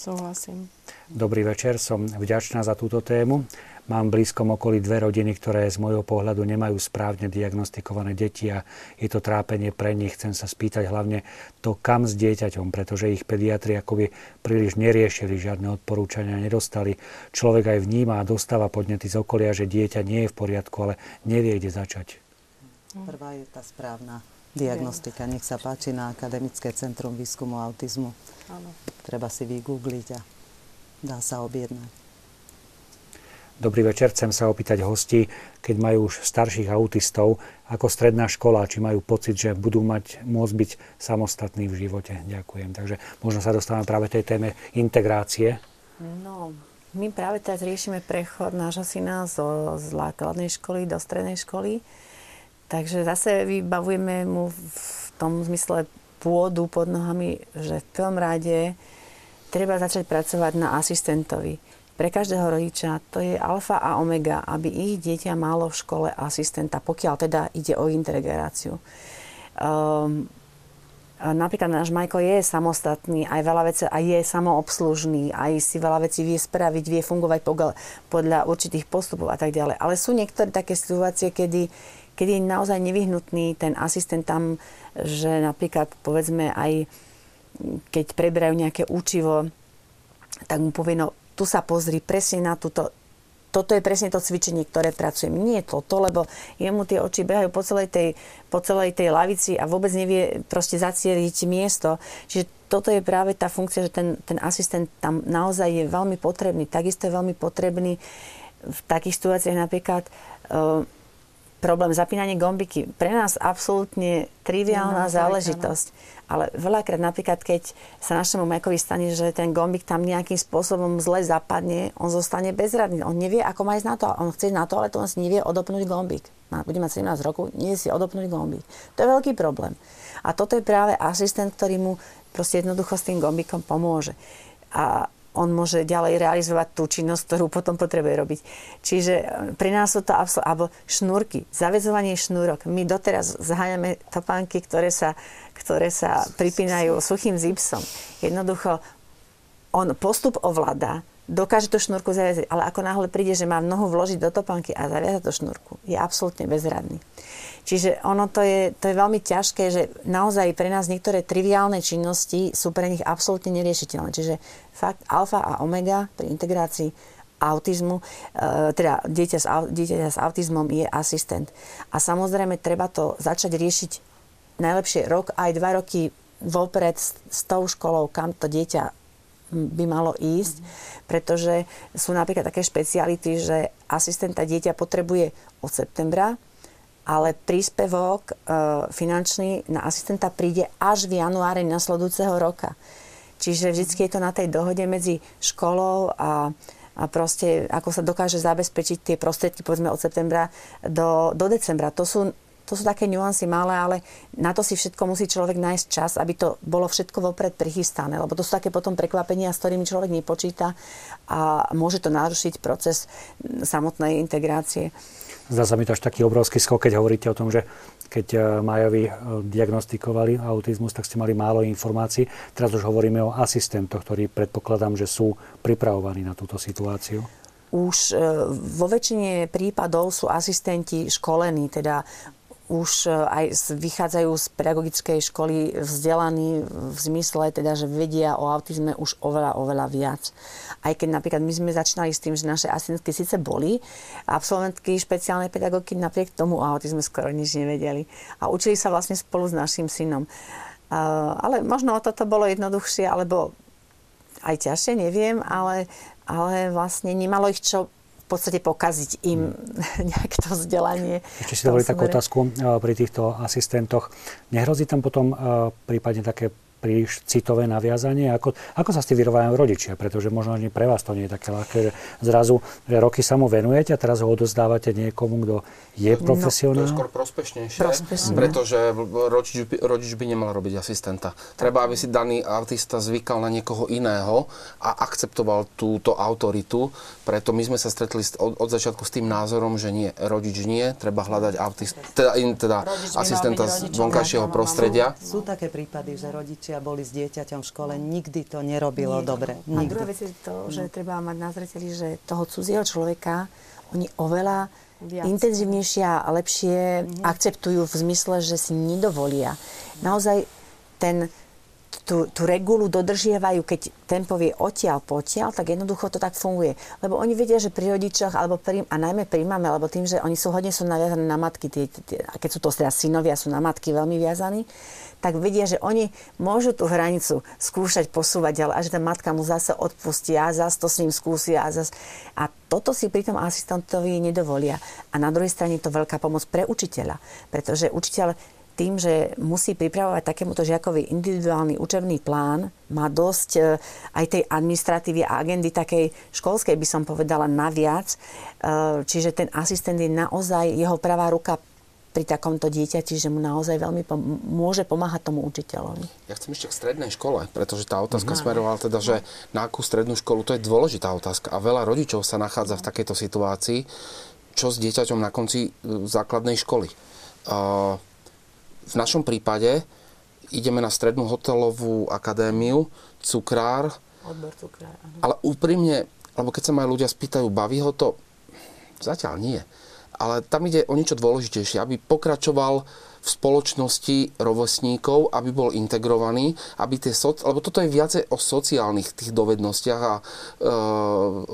Súhlasím. Dobrý večer, som vďačná za túto tému. Mám v blízkom okolí dve rodiny, ktoré z môjho pohľadu nemajú správne diagnostikované deti a je to trápenie pre nich. Chcem sa spýtať hlavne to, kam s dieťaťom, pretože ich pediatri akoby príliš neriešili, žiadne odporúčania nedostali. Človek aj vníma a dostáva podnety z okolia, že dieťa nie je v poriadku, ale nevie, kde začať. Prvá je tá správna diagnostika. Nech sa páči na Akademické centrum výskumu autizmu. Áno. Treba si vygoogliť a dá sa objednať. Dobrý večer, chcem sa opýtať hostí, keď majú už starších autistov, ako stredná škola, či majú pocit, že budú mať, môcť byť samostatní v živote. Ďakujem. Takže možno sa dostávame práve tej téme integrácie. No, my práve teraz riešime prechod nášho syna zo základnej školy do strednej školy. Takže zase vybavujeme mu v tom zmysle pôdu pod nohami, že v prvom rade treba začať pracovať na asistentovi pre každého rodiča to je alfa a omega, aby ich dieťa malo v škole asistenta, pokiaľ teda ide o integráciu. Um, napríklad náš Majko je samostatný, aj veľa vecí, aj je samoobslužný, aj si veľa vecí vie spraviť, vie fungovať podľa určitých postupov a tak ďalej. Ale sú niektoré také situácie, kedy, kedy je naozaj nevyhnutný ten asistent tam, že napríklad povedzme aj keď preberajú nejaké učivo, tak mu povie, no tu sa pozri presne na túto, toto je presne to cvičenie, ktoré pracujem. Nie toto, lebo jemu tie oči behajú po celej tej, po celej tej lavici a vôbec nevie proste zacieliť miesto. Čiže toto je práve tá funkcia, že ten, ten asistent tam naozaj je veľmi potrebný. Takisto je veľmi potrebný v takých situáciách napríklad uh, problém zapínanie gombiky. Pre nás absolútne triviálna no, záležitosť. Ale veľakrát napríklad, keď sa našemu Majkovi stane, že ten gombik tam nejakým spôsobom zle zapadne, on zostane bezradný. On nevie, ako má ísť na to. On chce ísť na to, ale to on si nevie odopnúť gombik. Bude mať 17 rokov, nie si odopnúť gombik. To je veľký problém. A toto je práve asistent, ktorý mu proste jednoducho s tým gombikom pomôže. A on môže ďalej realizovať tú činnosť, ktorú potom potrebuje robiť. Čiže e, pri nás sú to absol- alebo šnúrky, zavezovanie šnúrok. My doteraz zháňame topánky, ktoré sa, ktoré sa pripínajú suchým zipsom. Jednoducho, on postup ovláda, dokáže tú šnúrku zaviazať, ale ako náhle príde, že má nohu vložiť do topánky a zaviazať tú šnúrku, je absolútne bezradný. Čiže ono to je, to je veľmi ťažké, že naozaj pre nás niektoré triviálne činnosti sú pre nich absolútne neriešiteľné. Čiže fakt alfa a omega pri integrácii autizmu, e, teda dieťa s, dieťa s autizmom je asistent. A samozrejme treba to začať riešiť najlepšie rok aj dva roky vopred s tou školou, kam to dieťa by malo ísť, pretože sú napríklad také špeciality, že asistenta dieťa potrebuje od septembra ale príspevok e, finančný na asistenta príde až v januári nasledujúceho roka. Čiže vždy je to na tej dohode medzi školou a, a proste ako sa dokáže zabezpečiť tie prostriedky povedzme od septembra do, do decembra. To sú, to sú také nuancy malé, ale na to si všetko musí človek nájsť čas, aby to bolo všetko vopred prichystané, lebo to sú také potom prekvapenia, s ktorými človek nepočíta a môže to narušiť proces samotnej integrácie. Zdá sa mi to až taký obrovský skok, keď hovoríte o tom, že keď e, Majovi e, diagnostikovali autizmus, tak ste mali málo informácií. Teraz už hovoríme o asistentoch, ktorí predpokladám, že sú pripravovaní na túto situáciu. Už e, vo väčšine prípadov sú asistenti školení, teda už aj vychádzajú z pedagogickej školy vzdelaní v zmysle, teda, že vedia o autizme už oveľa, oveľa viac. Aj keď napríklad my sme začínali s tým, že naše asistentky síce boli, absolventky špeciálnej pedagógy napriek tomu o autizme skoro nič nevedeli. A učili sa vlastne spolu s našim synom. Uh, ale možno o toto bolo jednoduchšie, alebo aj ťažšie, neviem, ale, ale vlastne nemalo ich čo podstate pokaziť im hmm. *laughs* nejaké to vzdelanie. Ešte si dovolí takú otázku pri týchto asistentoch. Nehrozí tam potom prípadne také príliš citové naviazanie? Ako, ako sa s tým vyrovajú rodičia? Pretože možno ani pre vás to nie je také ľahké, že zrazu že roky sa mu venujete a teraz ho odozdávate niekomu, kto je profesionál? No, to je skôr prospešnejšie, Prospešne. pretože rodič, rodič by nemal robiť asistenta. Treba, aby si daný autista zvykal na niekoho iného a akceptoval túto autoritu. Preto my sme sa stretli od, od začiatku s tým názorom, že nie, rodič nie, treba hľadať autist, teda, in, teda asistenta z vonkajšieho prostredia. Sú také prípady, že rodičia boli s dieťaťom v škole, nikdy to nerobilo nie. dobre. Nikdy. A druhá vec je to, že treba mať na zreteli, že toho cudzieho človeka oni oveľa Viac. intenzívnejšie a lepšie mm-hmm. akceptujú v zmysle, že si nedovolia. Naozaj ten, tú, tú regulu dodržiavajú, keď ten povie odtiaľ potiaľ, tak jednoducho to tak funguje. Lebo oni vedia, že pri rodičoch, alebo pri, a najmä pri mame, alebo tým, že oni sú hodne sú naviazaní na matky, tie, tie, a keď sú to teda synovia, sú na matky veľmi viazaní, tak vedia, že oni môžu tú hranicu skúšať posúvať, ale až tá matka mu zase odpustí a zase to s ním skúsi a zase... A toto si pri tom asistentovi nedovolia. A na druhej strane je to veľká pomoc pre učiteľa, pretože učiteľ tým, že musí pripravovať takémuto žiakovi individuálny učebný plán, má dosť e, aj tej administratívy a agendy takej školskej, by som povedala, naviac. E, čiže ten asistent je naozaj jeho pravá ruka pri takomto dieťati, že mu naozaj veľmi pom- môže pomáhať tomu učiteľovi. Ja chcem ešte k strednej škole, pretože tá otázka mm-hmm. smerovala teda, že na akú strednú školu, to je dôležitá otázka a veľa rodičov sa nachádza v takejto situácii, čo s dieťaťom na konci e, základnej školy. V našom prípade ideme na strednú hotelovú akadémiu, cukrár, Odbor cukrár, áno. ale úprimne, lebo keď sa ma ľudia spýtajú, baví ho to? Zatiaľ nie ale tam ide o niečo dôležitejšie, aby pokračoval v spoločnosti rovesníkov, aby bol integrovaný, aby tie soci... lebo toto je viacej o sociálnych tých dovednostiach a e,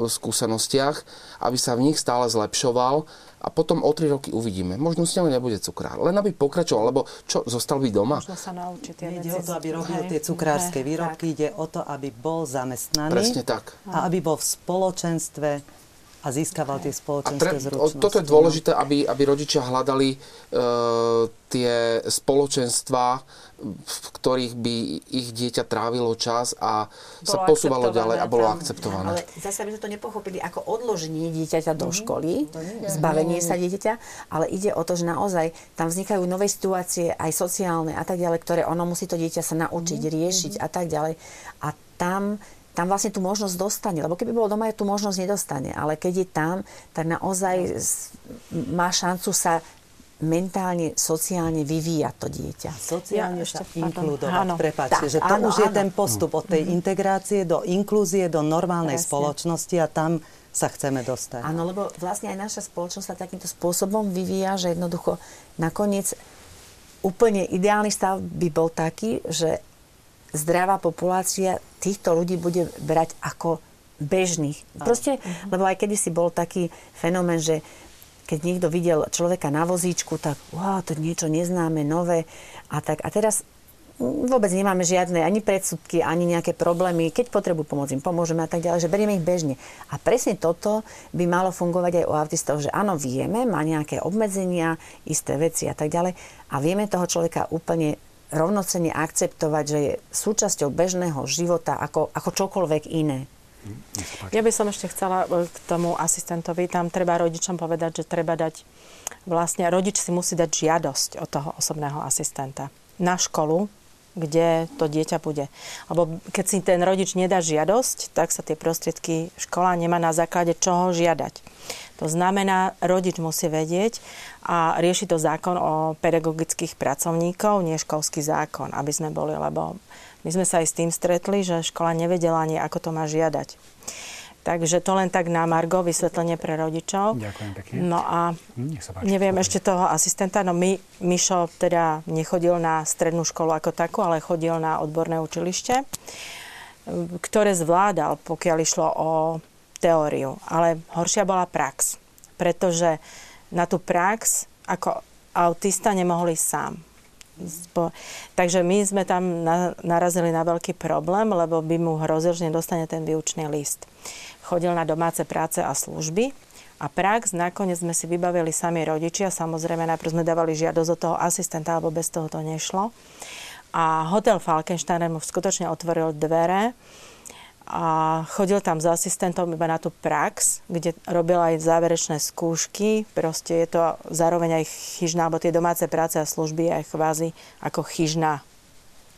skúsenostiach, aby sa v nich stále zlepšoval a potom o tri roky uvidíme. Možno s ňou nebude cukrár, len aby pokračoval, lebo čo, zostal by doma? Možno sa naučí tie Ide o to, aby robil tie cukrárske výrobky, ide o to, aby bol zamestnaný. Presne tak. A aby bol v spoločenstve a získaval tie spoločenské tre- zručnosti. Toto je dôležité, aby, aby rodičia hľadali e, tie spoločenstva, v ktorých by ich dieťa trávilo čas a bolo sa posúvalo ďalej a bolo tam. akceptované. Ale zase by sme to nepochopili ako odloženie dieťaťa do mhm. školy, mm, zbavenie sa dieťaťa, ale ide o to, že naozaj tam vznikajú nové situácie, aj sociálne a tak ďalej, ktoré ono musí to dieťa sa naučiť, mm, riešiť a tak ďalej. A tam tam vlastne tú možnosť dostane. Lebo keby bolo doma, tú možnosť nedostane. Ale keď je tam, tak naozaj má šancu sa mentálne, sociálne vyvíjať to dieťa. Sociálne ja, sa inkludovať, prepáčte, že to áno, už áno. je ten postup od tej integrácie do inklúzie, do normálnej Presne. spoločnosti a tam sa chceme dostať. Áno, lebo vlastne aj naša spoločnosť sa takýmto spôsobom vyvíja, že jednoducho nakoniec úplne ideálny stav by bol taký, že zdravá populácia týchto ľudí bude brať ako bežných. Proste, uh-huh. lebo aj kedysi bol taký fenomén, že keď niekto videl človeka na vozíčku, tak wow, to niečo neznáme, nové. A, tak, a teraz vôbec nemáme žiadne ani predsudky, ani nejaké problémy. Keď potrebujú pomoc, im pomôžeme a tak ďalej, že berieme ich bežne. A presne toto by malo fungovať aj u autistov, že áno, vieme, má nejaké obmedzenia, isté veci a tak ďalej a vieme toho človeka úplne rovnocene akceptovať, že je súčasťou bežného života ako, ako čokoľvek iné. Ja by som ešte chcela e, k tomu asistentovi, tam treba rodičom povedať, že treba dať, vlastne rodič si musí dať žiadosť od toho osobného asistenta na školu, kde to dieťa bude. Lebo keď si ten rodič nedá žiadosť, tak sa tie prostriedky škola nemá na základe čoho žiadať. To znamená, rodič musí vedieť a rieši to zákon o pedagogických pracovníkov, nie školský zákon, aby sme boli, lebo my sme sa aj s tým stretli, že škola nevedela ani, ako to má žiadať. Takže to len tak na Margo, vysvetlenie pre rodičov. Ďakujem pekne. No a páči, neviem páči. ešte toho asistenta, no my, Mišo teda nechodil na strednú školu ako takú, ale chodil na odborné učilište, ktoré zvládal, pokiaľ išlo o teóriu, ale horšia bola prax. Pretože na tú prax ako autista nemohli sám. Takže my sme tam narazili na veľký problém, lebo by mu hrozil, že nedostane ten výučný list. Chodil na domáce práce a služby a prax nakoniec sme si vybavili sami rodičia. Samozrejme, najprv sme dávali žiadosť od toho asistenta, alebo bez toho to nešlo. A hotel Falkensteiner mu skutočne otvoril dvere a chodil tam s asistentom iba na tú prax, kde robil aj záverečné skúšky. Proste je to zároveň aj chyžná, alebo tie domáce práce a služby aj kvázi ako chyžná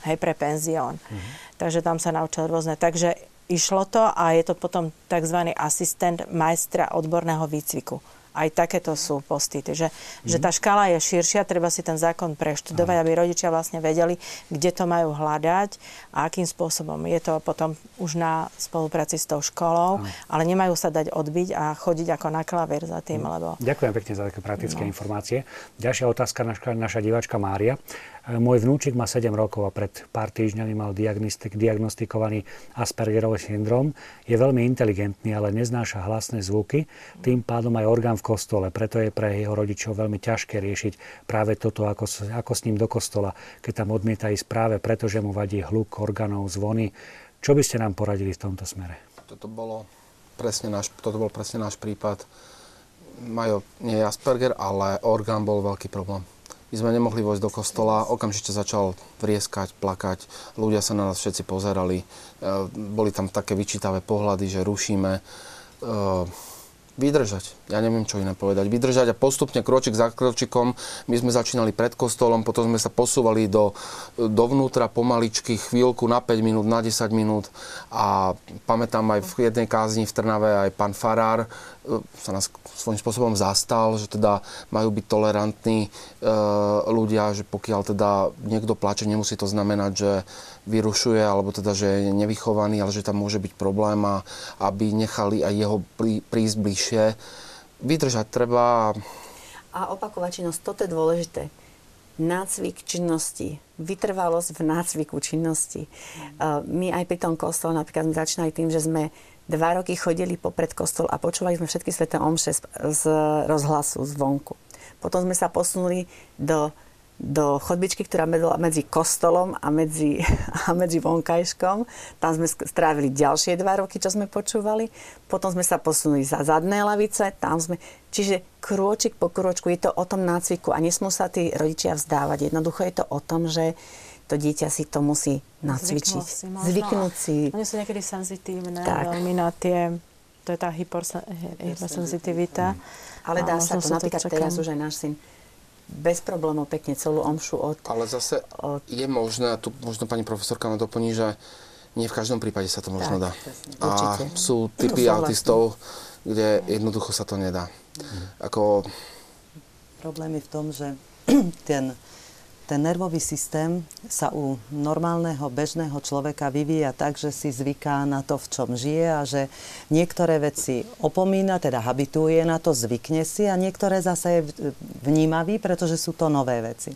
hej, pre penzión. Mm-hmm. Takže tam sa naučil rôzne. Takže išlo to a je to potom tzv. asistent majstra odborného výcviku aj takéto sú posty. že, mm. že tá škála je širšia, treba si ten zákon preštudovať, aby rodičia vlastne vedeli, kde to majú hľadať a akým spôsobom. Je to potom už na spolupráci s tou školou, Aj. ale nemajú sa dať odbiť a chodiť ako na klavír za tým. Mm. Lebo... Ďakujem pekne za také praktické no. informácie. Ďalšia otázka, naša, naša diváčka Mária. Môj vnúčik má 7 rokov a pred pár týždňami mal diagnostik, diagnostikovaný Aspergerov syndrom. Je veľmi inteligentný, ale neznáša hlasné zvuky, tým pádom aj orgán v kostole. Preto je pre jeho rodičov veľmi ťažké riešiť práve toto, ako, ako s ním do kostola, keď tam odmieta ísť práve preto, že mu vadí hluk orgánov, zvony. Čo by ste nám poradili v tomto smere? Toto, bolo presne náš, toto bol presne náš prípad. Majo nie Asperger, ale orgán bol veľký problém my sme nemohli vojsť do kostola, okamžite začal vrieskať, plakať, ľudia sa na nás všetci pozerali, e, boli tam také vyčítavé pohľady, že rušíme. Vydržať. Ja neviem, čo iné povedať. Vydržať a postupne kročik za kročikom. My sme začínali pred kostolom, potom sme sa posúvali do, dovnútra pomaličky, chvíľku na 5 minút, na 10 minút. A pamätám aj v jednej kázni v Trnave aj pán Farár e, sa nás svojím spôsobom zastal, že teda majú byť tolerantní e, ľudia, že pokiaľ teda niekto plače, nemusí to znamenať, že vyrušuje, alebo teda, že je nevychovaný, ale že tam môže byť problém a aby nechali aj jeho prí, prísť bližšie. Vydržať treba. A opakovať činnosť, toto je dôležité. Nácvik činnosti, vytrvalosť v nácviku činnosti. My aj pri tom kostole napríklad sme začínali tým, že sme dva roky chodili popred kostol a počúvali sme všetky sveté omše z, z rozhlasu, zvonku. Potom sme sa posunuli do do chodbičky, ktorá bola medzi kostolom a medzi, *laughs* a medzi vonkajškom. Tam sme strávili ďalšie dva roky, čo sme počúvali. Potom sme sa posunuli za zadné lavice. Tam sme... Čiže krôčik po krôčku je to o tom nácviku a nesmú sa tí rodičia vzdávať. Jednoducho je to o tom, že to dieťa si to musí nacvičiť. Si Zvyknúť si. Oni sú niekedy senzitívne tak. veľmi na tie... To je tá hypersenzitivita. Ale dá sa to, napríklad teraz už aj náš syn bez problémov pekne celú omšu od... Ale zase od... je možné, tu možno pani profesorka ma doplní, že nie v každom prípade sa to možno tak, dá. A sú typy autistov, kde jednoducho sa to nedá. Mhm. Ako... Problém je v tom, že *clears throat* ten ten nervový systém sa u normálneho, bežného človeka vyvíja tak, že si zvyká na to, v čom žije a že niektoré veci opomína, teda habituje na to, zvykne si a niektoré zase je vnímavý, pretože sú to nové veci.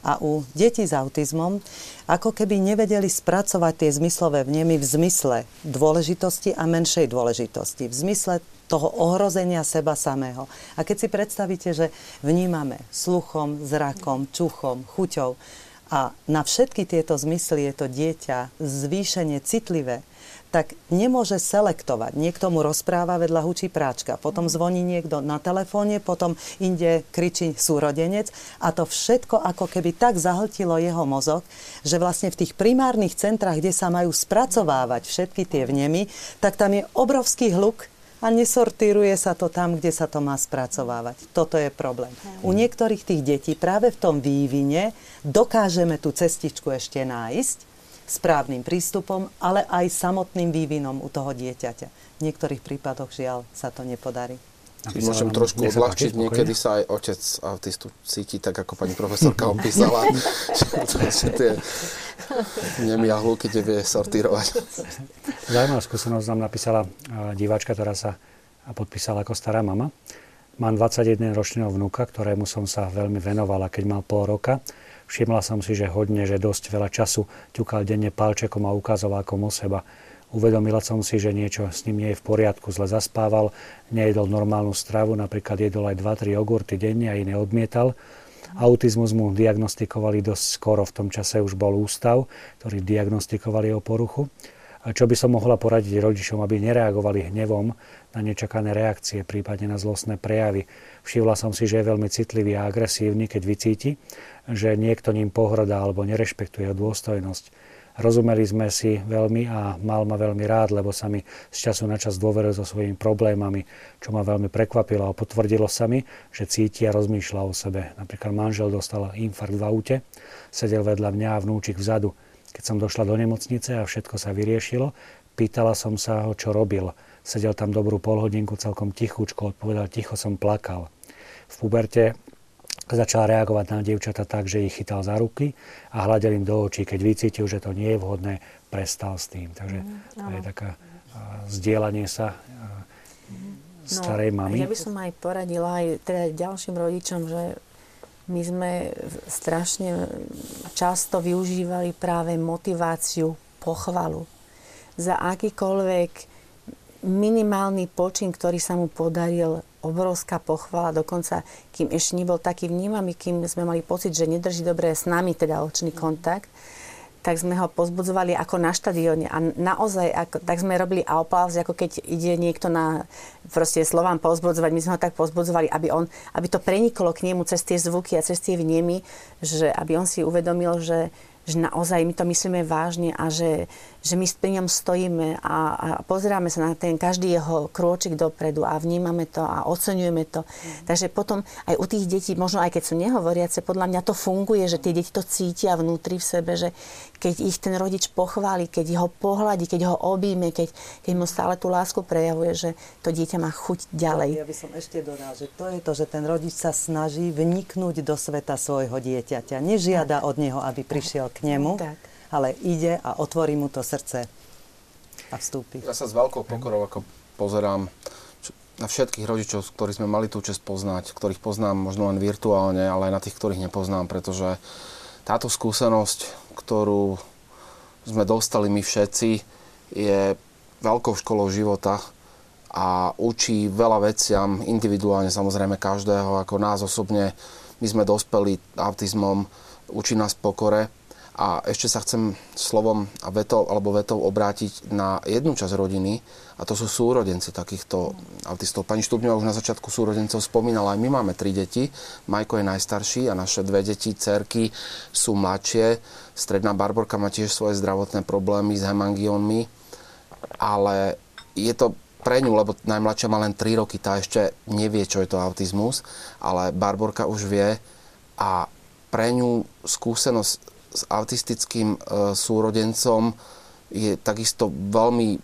A u detí s autizmom ako keby nevedeli spracovať tie zmyslové vnemy v zmysle dôležitosti a menšej dôležitosti. V zmysle toho ohrozenia seba samého. A keď si predstavíte, že vnímame sluchom, zrakom, čuchom, chuťou a na všetky tieto zmysly je to dieťa zvýšenie citlivé, tak nemôže selektovať. Niekto mu rozpráva, vedľa hučí práčka, potom zvoní niekto na telefóne, potom inde kričí súrodenec a to všetko ako keby tak zahltilo jeho mozog, že vlastne v tých primárnych centrách, kde sa majú spracovávať všetky tie vnemy, tak tam je obrovský hluk, a nesortíruje sa to tam, kde sa to má spracovávať. Toto je problém. U niektorých tých detí práve v tom vývine dokážeme tú cestičku ešte nájsť správnym prístupom, ale aj samotným vývinom u toho dieťaťa. V niektorých prípadoch žiaľ sa to nepodarí. Keď môžem trošku odľahčiť, niekedy sa aj otec autistu cíti tak, ako pani profesorka opísala, *laughs* že tie nemia hluky vie sortírovať. Zaujímavá skúsenosť nám napísala diváčka, ktorá sa podpísala ako stará mama. Mám 21-ročného vnúka, ktorému som sa veľmi venovala, keď mal pol roka. Všimla som si, že hodne, že dosť veľa času ťukal denne palčekom a ukazoval komu seba Uvedomila som si, že niečo s ním nie je v poriadku, zle zaspával, nejedol normálnu stravu, napríklad jedol aj 2-3 jogurty denne a iné odmietal. Autizmus mu diagnostikovali dosť skoro, v tom čase už bol ústav, ktorý diagnostikovali jeho poruchu. Čo by som mohla poradiť rodičom, aby nereagovali hnevom na nečakané reakcie, prípadne na zlostné prejavy. Všimla som si, že je veľmi citlivý a agresívny, keď vycíti, že niekto ním pohrdá alebo nerešpektuje dôstojnosť. Rozumeli sme si veľmi a mal ma veľmi rád, lebo sa mi z času na čas dôveril so svojimi problémami, čo ma veľmi prekvapilo a potvrdilo sa mi, že cíti a rozmýšľa o sebe. Napríklad manžel dostal infarkt v aute, sedel vedľa mňa a vnúčik vzadu. Keď som došla do nemocnice a všetko sa vyriešilo, pýtala som sa ho, čo robil. Sedel tam dobrú polhodinku celkom tichúčko, odpovedal ticho, som plakal. V puberte začal reagovať na dievčata tak, že ich chytal za ruky a hľadel im do očí. Keď vycítil, že to nie je vhodné, prestal s tým. Takže mm, to je taká zdieľanie sa starej no, mamy. Ja by som aj poradila aj teda ďalším rodičom, že my sme strašne často využívali práve motiváciu, pochvalu. Za akýkoľvek minimálny počin, ktorý sa mu podaril, obrovská pochvala, dokonca kým ešte nebol taký vnímavý, kým sme mali pocit, že nedrží dobre s nami teda očný kontakt, tak sme ho pozbudzovali ako na štadióne. A naozaj, ako, tak sme robili aplauz, ako keď ide niekto na proste slovám pozbudzovať. My sme ho tak pozbudzovali, aby, on, aby to preniklo k nemu cez tie zvuky a cez tie vnemy, že aby on si uvedomil, že, že naozaj my to myslíme vážne a že, že my pri ňom stojíme a, a pozeráme sa na ten každý jeho krôčik dopredu a vnímame to a oceňujeme to. Mm. Takže potom aj u tých detí, možno aj keď sú nehovoriace, podľa mňa to funguje, že tie deti to cítia vnútri v sebe, že keď ich ten rodič pochváli, keď ho pohľadí, keď ho obíme, keď, keď mu stále tú lásku prejavuje, že to dieťa má chuť ďalej. Ja by som ešte dodal, že to je to, že ten rodič sa snaží vniknúť do sveta svojho dieťaťa. Nežiada od neho, aby prišiel k nemu. Tak ale ide a otvorí mu to srdce a vstúpi. Ja sa s veľkou pokorou ako pozerám na všetkých rodičov, ktorých sme mali tú čest poznať, ktorých poznám možno len virtuálne, ale aj na tých, ktorých nepoznám, pretože táto skúsenosť, ktorú sme dostali my všetci, je veľkou školou života a učí veľa veciam, individuálne samozrejme každého, ako nás osobne. My sme dospeli autizmom, učí nás pokore a ešte sa chcem slovom a vetou, alebo vetou obrátiť na jednu časť rodiny, a to sú súrodenci takýchto autistov. Pani Štúbňová už na začiatku súrodencov spomínala, aj my máme tri deti. Majko je najstarší a naše dve deti, cerky, sú mladšie. Stredná Barborka má tiež svoje zdravotné problémy s hemangiónmi, ale je to pre ňu, lebo najmladšia má len 3 roky, tá ešte nevie, čo je to autizmus, ale Barborka už vie a pre ňu skúsenosť s autistickým e, súrodencom je takisto veľmi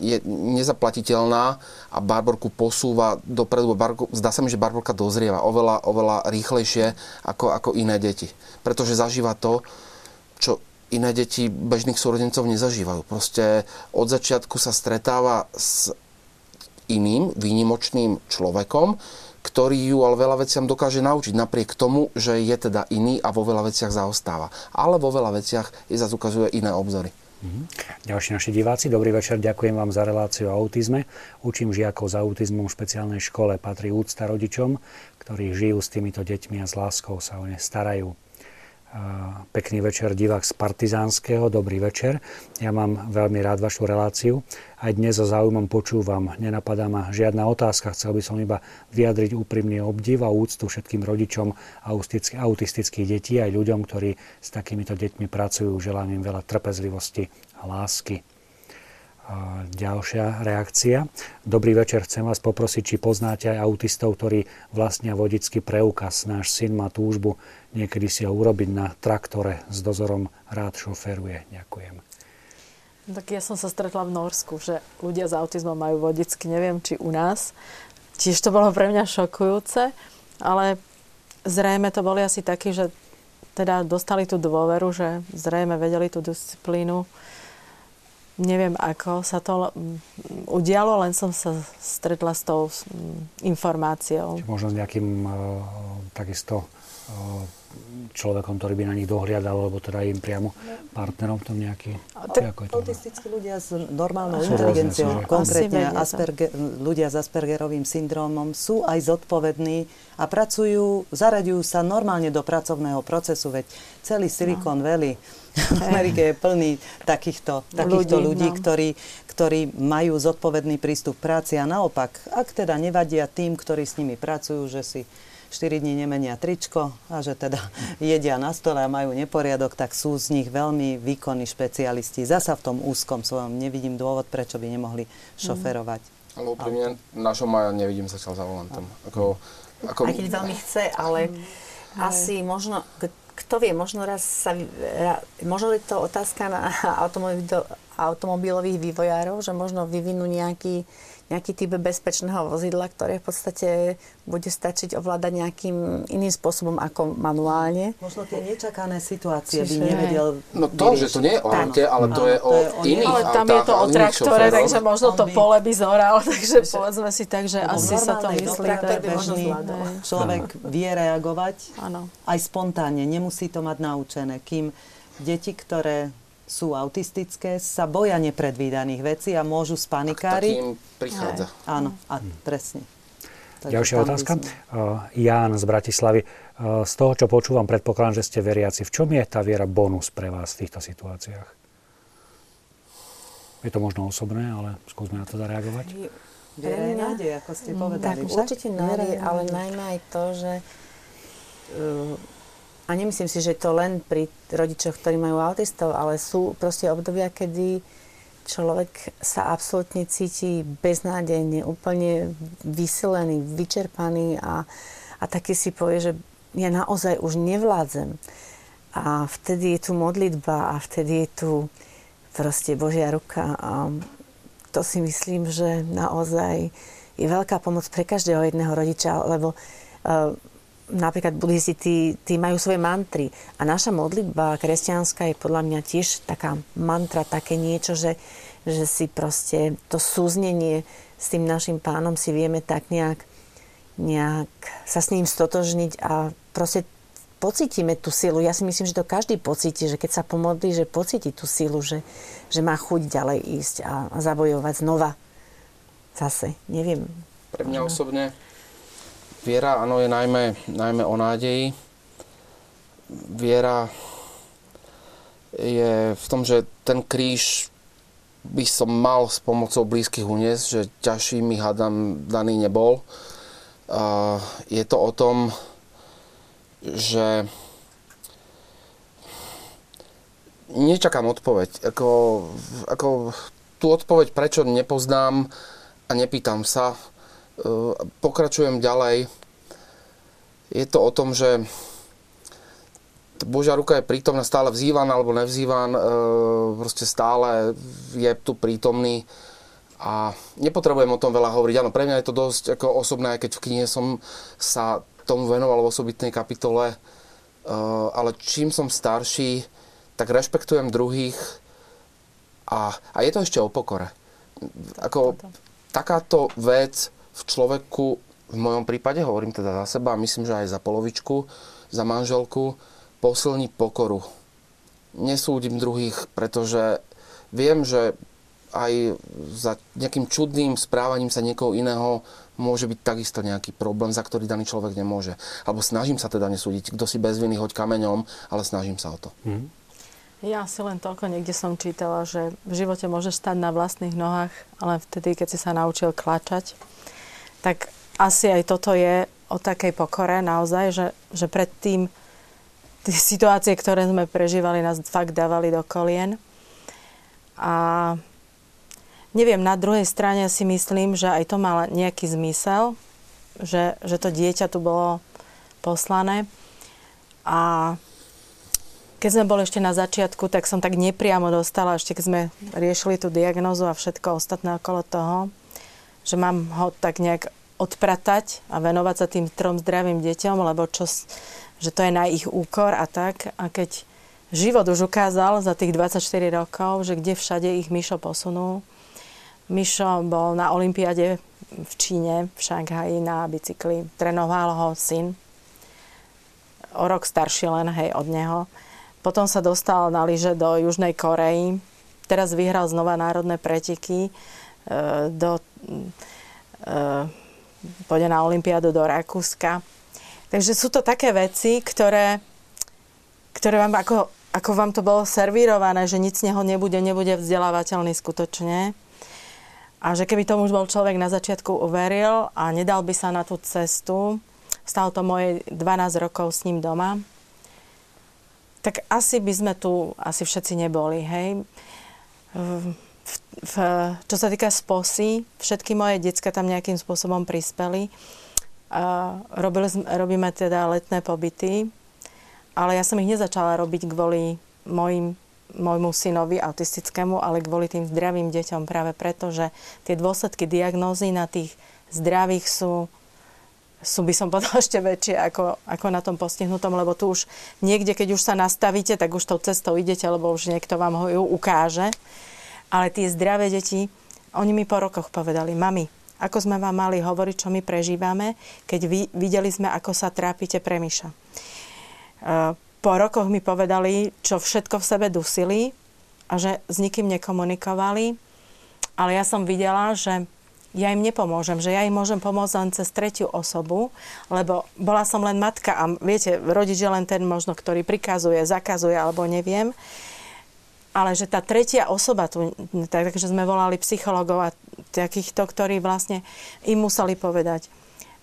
je nezaplatiteľná a Barborku posúva dopredu. Barborku, zdá sa mi, že Barborka dozrieva oveľa, oveľa rýchlejšie ako, ako iné deti. Pretože zažíva to, čo iné deti bežných súrodencov nezažívajú. Proste od začiatku sa stretáva s iným, výnimočným človekom, ktorý ju ale veľa veciam dokáže naučiť, napriek tomu, že je teda iný a vo veľa veciach zaostáva. Ale vo veľa veciach je zase ukazuje iné obzory. Mhm. Ďalší naši diváci, dobrý večer, ďakujem vám za reláciu o autizme. Učím žiakov za autizmom v špeciálnej škole. Patrí úcta rodičom, ktorí žijú s týmito deťmi a s láskou sa o ne starajú. Pekný večer divák z Partizánskeho, dobrý večer. Ja mám veľmi rád vašu reláciu. Aj dnes so záujmom počúvam. Nenapadá ma žiadna otázka. Chcel by som iba vyjadriť úprimný obdiv a úctu všetkým rodičom autistických detí aj ľuďom, ktorí s takýmito deťmi pracujú. Želám im veľa trpezlivosti a lásky. Ďalšia reakcia. Dobrý večer, chcem vás poprosiť, či poznáte aj autistov, ktorí vlastnia vodický preukaz. Náš syn má túžbu niekedy si ho urobiť na traktore s dozorom. Rád šoferuje. Ďakujem. Tak ja som sa stretla v Norsku, že ľudia s autizmom majú vodicky, neviem, či u nás. Tiež to bolo pre mňa šokujúce, ale zrejme to boli asi takí, že teda dostali tú dôveru, že zrejme vedeli tú disciplínu Neviem, ako sa to udialo, len som sa stretla s tou informáciou. Či možno s nejakým uh, takisto človekom, ktorý by na nich dohliadal, alebo teda im priamo partnerom v tom nejaký... Tak, autistickí ľudia s normálnou sú inteligenciou, rôzne, konkrétne Asperger, ľudia s Aspergerovým syndromom, sú aj zodpovední a pracujú, zaraďujú sa normálne do pracovného procesu, veď celý Silicon no. Valley v *laughs* Amerike je plný takýchto, takýchto ľudí, ľudí no. ktorí, ktorí majú zodpovedný prístup k práci a naopak, ak teda nevadia tým, ktorí s nimi pracujú, že si 4 dní nemenia tričko a že teda *laughs* jedia na stole a majú neporiadok, tak sú z nich veľmi výkonní špecialisti. Zasa v tom úzkom svojom nevidím dôvod, prečo by nemohli šoferovať. Ale úprimne, našom maja nevidím sa za volantom. Ako, ako... Aj keď veľmi chce, ale asi možno, kto vie, možno raz sa, možno je to otázka na *laughs* automobilových vývojárov, že možno vyvinú nejaký nejaký typ bezpečného vozidla, ktoré v podstate bude stačiť ovládať nejakým iným spôsobom ako manuálne. Možno tie nečakané situácie Čiže... by nevedel No to, vyriešiť. že to nie je o aute, ale to je o iných Ale tam je to o traktore, takže možno to pole by zoral, *laughs* takže povedzme si tak, že asi sa to myslí. Bežný. človek vie reagovať. Aj spontánne, nemusí to mať naučené, kým deti, ktoré sú autistické, sa boja nepredvídaných vecí a môžu spanikáriť. A prichádza. Aj, áno, a presne. Takže Ďalšia otázka. Uh, Ján z Bratislavy. Uh, z toho, čo počúvam, predpokladám, že ste veriaci. V čom je tá viera bonus pre vás v týchto situáciách? Je to možno osobné, ale skúsme na to zareagovať. Viera je nádej, ako ste mm, povedali. Tak, určite nádej, ale najmä aj to, že uh, a nemyslím si, že to len pri rodičoch, ktorí majú autistov, ale sú proste obdobia, kedy človek sa absolútne cíti beznádejne, úplne vyselený, vyčerpaný a, a taky si povie, že ja naozaj už nevládzem. A vtedy je tu modlitba a vtedy je tu proste Božia ruka a to si myslím, že naozaj je veľká pomoc pre každého jedného rodiča, lebo uh, napríklad buddhisti, tí, tí majú svoje mantry. A naša modlitba kresťanská je podľa mňa tiež taká mantra, také niečo, že, že si proste to súznenie s tým našim pánom si vieme tak nejak, nejak sa s ním stotožniť a proste pocítime tú silu. Ja si myslím, že to každý pocíti, že keď sa pomodlí, že pocíti tú silu, že, že má chuť ďalej ísť a, a zabojovať znova. Zase, neviem. Pre mňa osobne Viera, áno, je najmä, najmä o nádeji. Viera je v tom, že ten kríž by som mal s pomocou blízkych uniesť, že ťažší mi hádam daný nebol. Je to o tom, že nečakám odpoveď. Ako, ako tú odpoveď, prečo nepoznám a nepýtam sa, pokračujem ďalej. Je to o tom, že Božia ruka je prítomná, stále vzývan alebo nevzývan, ehm, proste stále je tu prítomný a nepotrebujem o tom veľa hovoriť. Áno, pre mňa je to dosť ako osobné, aj keď v knihe som sa tomu venoval v osobitnej kapitole, ehm, ale čím som starší, tak rešpektujem druhých a, a je to ešte o pokore. Ako, takáto vec v človeku, v mojom prípade, hovorím teda za seba a myslím, že aj za polovičku, za manželku, posilní pokoru. Nesúdim druhých, pretože viem, že aj za nejakým čudným správaním sa niekoho iného môže byť takisto nejaký problém, za ktorý daný človek nemôže. Alebo snažím sa teda nesúdiť, kto si bez viny hoď kameňom, ale snažím sa o to. Mm. Ja si len toľko niekde som čítala, že v živote môžeš stať na vlastných nohách, ale vtedy, keď si sa naučil klačať tak asi aj toto je o takej pokore naozaj, že, že predtým tie *laughs* situácie, ktoré sme prežívali, nás fakt dávali do kolien. A neviem, na druhej strane si myslím, že aj to mal nejaký zmysel, že, že to dieťa tu bolo poslané. A keď sme boli ešte na začiatku, tak som tak nepriamo dostala, ešte keď sme riešili tú diagnozu a všetko ostatné okolo toho, že mám ho tak nejak odpratať a venovať sa tým trom zdravým deťom, lebo čo, že to je na ich úkor a tak. A keď život už ukázal za tých 24 rokov, že kde všade ich Mišo posunul. Mišo bol na Olympiade v Číne, v Šanghaji na bicykli. Trenoval ho syn. o rok starší len, hej, od neho. Potom sa dostal na lyže do Južnej Koreji. Teraz vyhral znova národné preteky. E, do, pôjde na Olympiádu do Rakúska. Takže sú to také veci, ktoré, ktoré vám ako, ako vám to bolo servírované, že nic z neho nebude, nebude vzdelávateľný skutočne. A že keby tomu už bol človek na začiatku uveril a nedal by sa na tú cestu, stalo to moje 12 rokov s ním doma, tak asi by sme tu asi všetci neboli, hej. V, v, čo sa týka sposy, všetky moje decka tam nejakým spôsobom prispeli. A robili, robíme teda letné pobyty, ale ja som ich nezačala robiť kvôli mojim, môjmu synovi autistickému, ale kvôli tým zdravým deťom práve preto, že tie dôsledky diagnózy na tých zdravých sú sú by som povedala *laughs* ešte väčšie ako, ako na tom postihnutom, lebo tu už niekde, keď už sa nastavíte, tak už tou cestou idete, lebo už niekto vám ho ju ukáže. Ale tie zdravé deti, oni mi po rokoch povedali, mami, ako sme vám mali hovoriť, čo my prežívame, keď vy, videli sme, ako sa trápite pre Miša. E, po rokoch mi povedali, čo všetko v sebe dusili a že s nikým nekomunikovali, ale ja som videla, že ja im nepomôžem, že ja im môžem pomôcť len cez tretiu osobu, lebo bola som len matka a viete, rodič je len ten možno, ktorý prikazuje, zakazuje alebo neviem. Ale že tá tretia osoba tu, takže sme volali psychologov a takýchto, ktorí vlastne im museli povedať,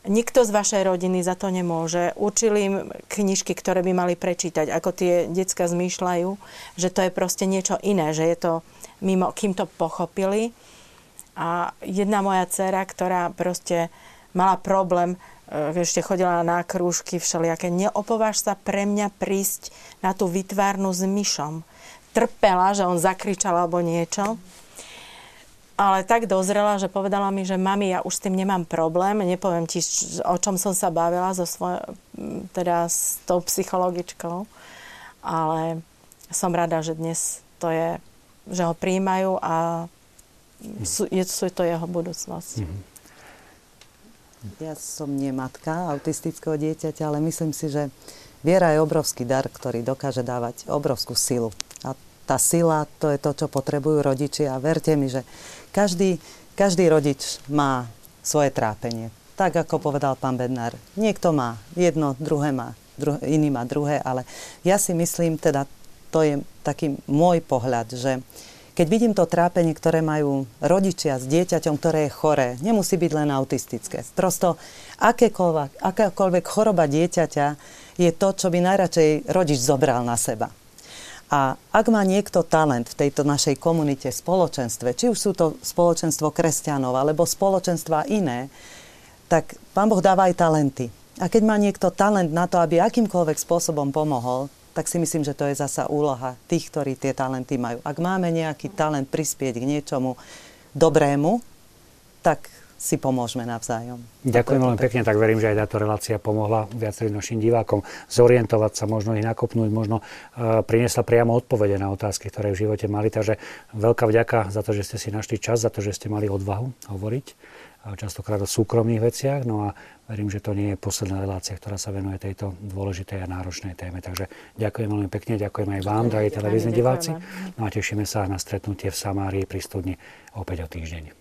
Nikto z vašej rodiny za to nemôže. Učili im knižky, ktoré by mali prečítať, ako tie decka zmýšľajú, že to je proste niečo iné, že je to mimo, kým to pochopili. A jedna moja dcera, ktorá proste mala problém, e, ešte chodila na krúžky všelijaké, neopováž sa pre mňa prísť na tú vytvárnu s myšom. Trpela, že on zakričal alebo niečo. Ale tak dozrela, že povedala mi, že mami, ja už s tým nemám problém. Nepoviem ti, o čom som sa bavila so svoj, teda s tou psychologičkou. Ale som rada, že dnes to je, že ho príjmajú a sú, je, sú to jeho budúcnosť. Mm-hmm. Ja som nie matka autistického dieťaťa, ale myslím si, že viera je obrovský dar, ktorý dokáže dávať obrovskú silu. A tá sila, to je to, čo potrebujú rodičia. A verte mi, že každý, každý rodič má svoje trápenie. Tak, ako povedal pán Bednár. Niekto má jedno, druhé má, druh- iný má druhé, ale ja si myslím, teda to je taký môj pohľad, že keď vidím to trápenie, ktoré majú rodičia s dieťaťom, ktoré je choré, nemusí byť len autistické. Prosto akékoľvek, akákoľvek choroba dieťaťa je to, čo by najradšej rodič zobral na seba. A ak má niekto talent v tejto našej komunite, spoločenstve, či už sú to spoločenstvo kresťanov alebo spoločenstva iné, tak Pán Boh dáva aj talenty. A keď má niekto talent na to, aby akýmkoľvek spôsobom pomohol, tak si myslím, že to je zasa úloha tých, ktorí tie talenty majú. Ak máme nejaký talent prispieť k niečomu dobrému, tak si pomôžeme navzájom. Ďakujem veľmi pekne, tak verím, že aj táto relácia pomohla viacerým našim divákom zorientovať sa, možno ich nakopnúť, možno uh, priniesla priamo odpovede na otázky, ktoré v živote mali. Takže veľká vďaka za to, že ste si našli čas, za to, že ste mali odvahu hovoriť častokrát o súkromných veciach. No a verím, že to nie je posledná relácia, ktorá sa venuje tejto dôležitej a náročnej téme. Takže ďakujem veľmi pekne, ďakujem aj vám, drahí televízni diváci. No a tešíme sa na stretnutie v Samárii pri studni opäť o týždeň.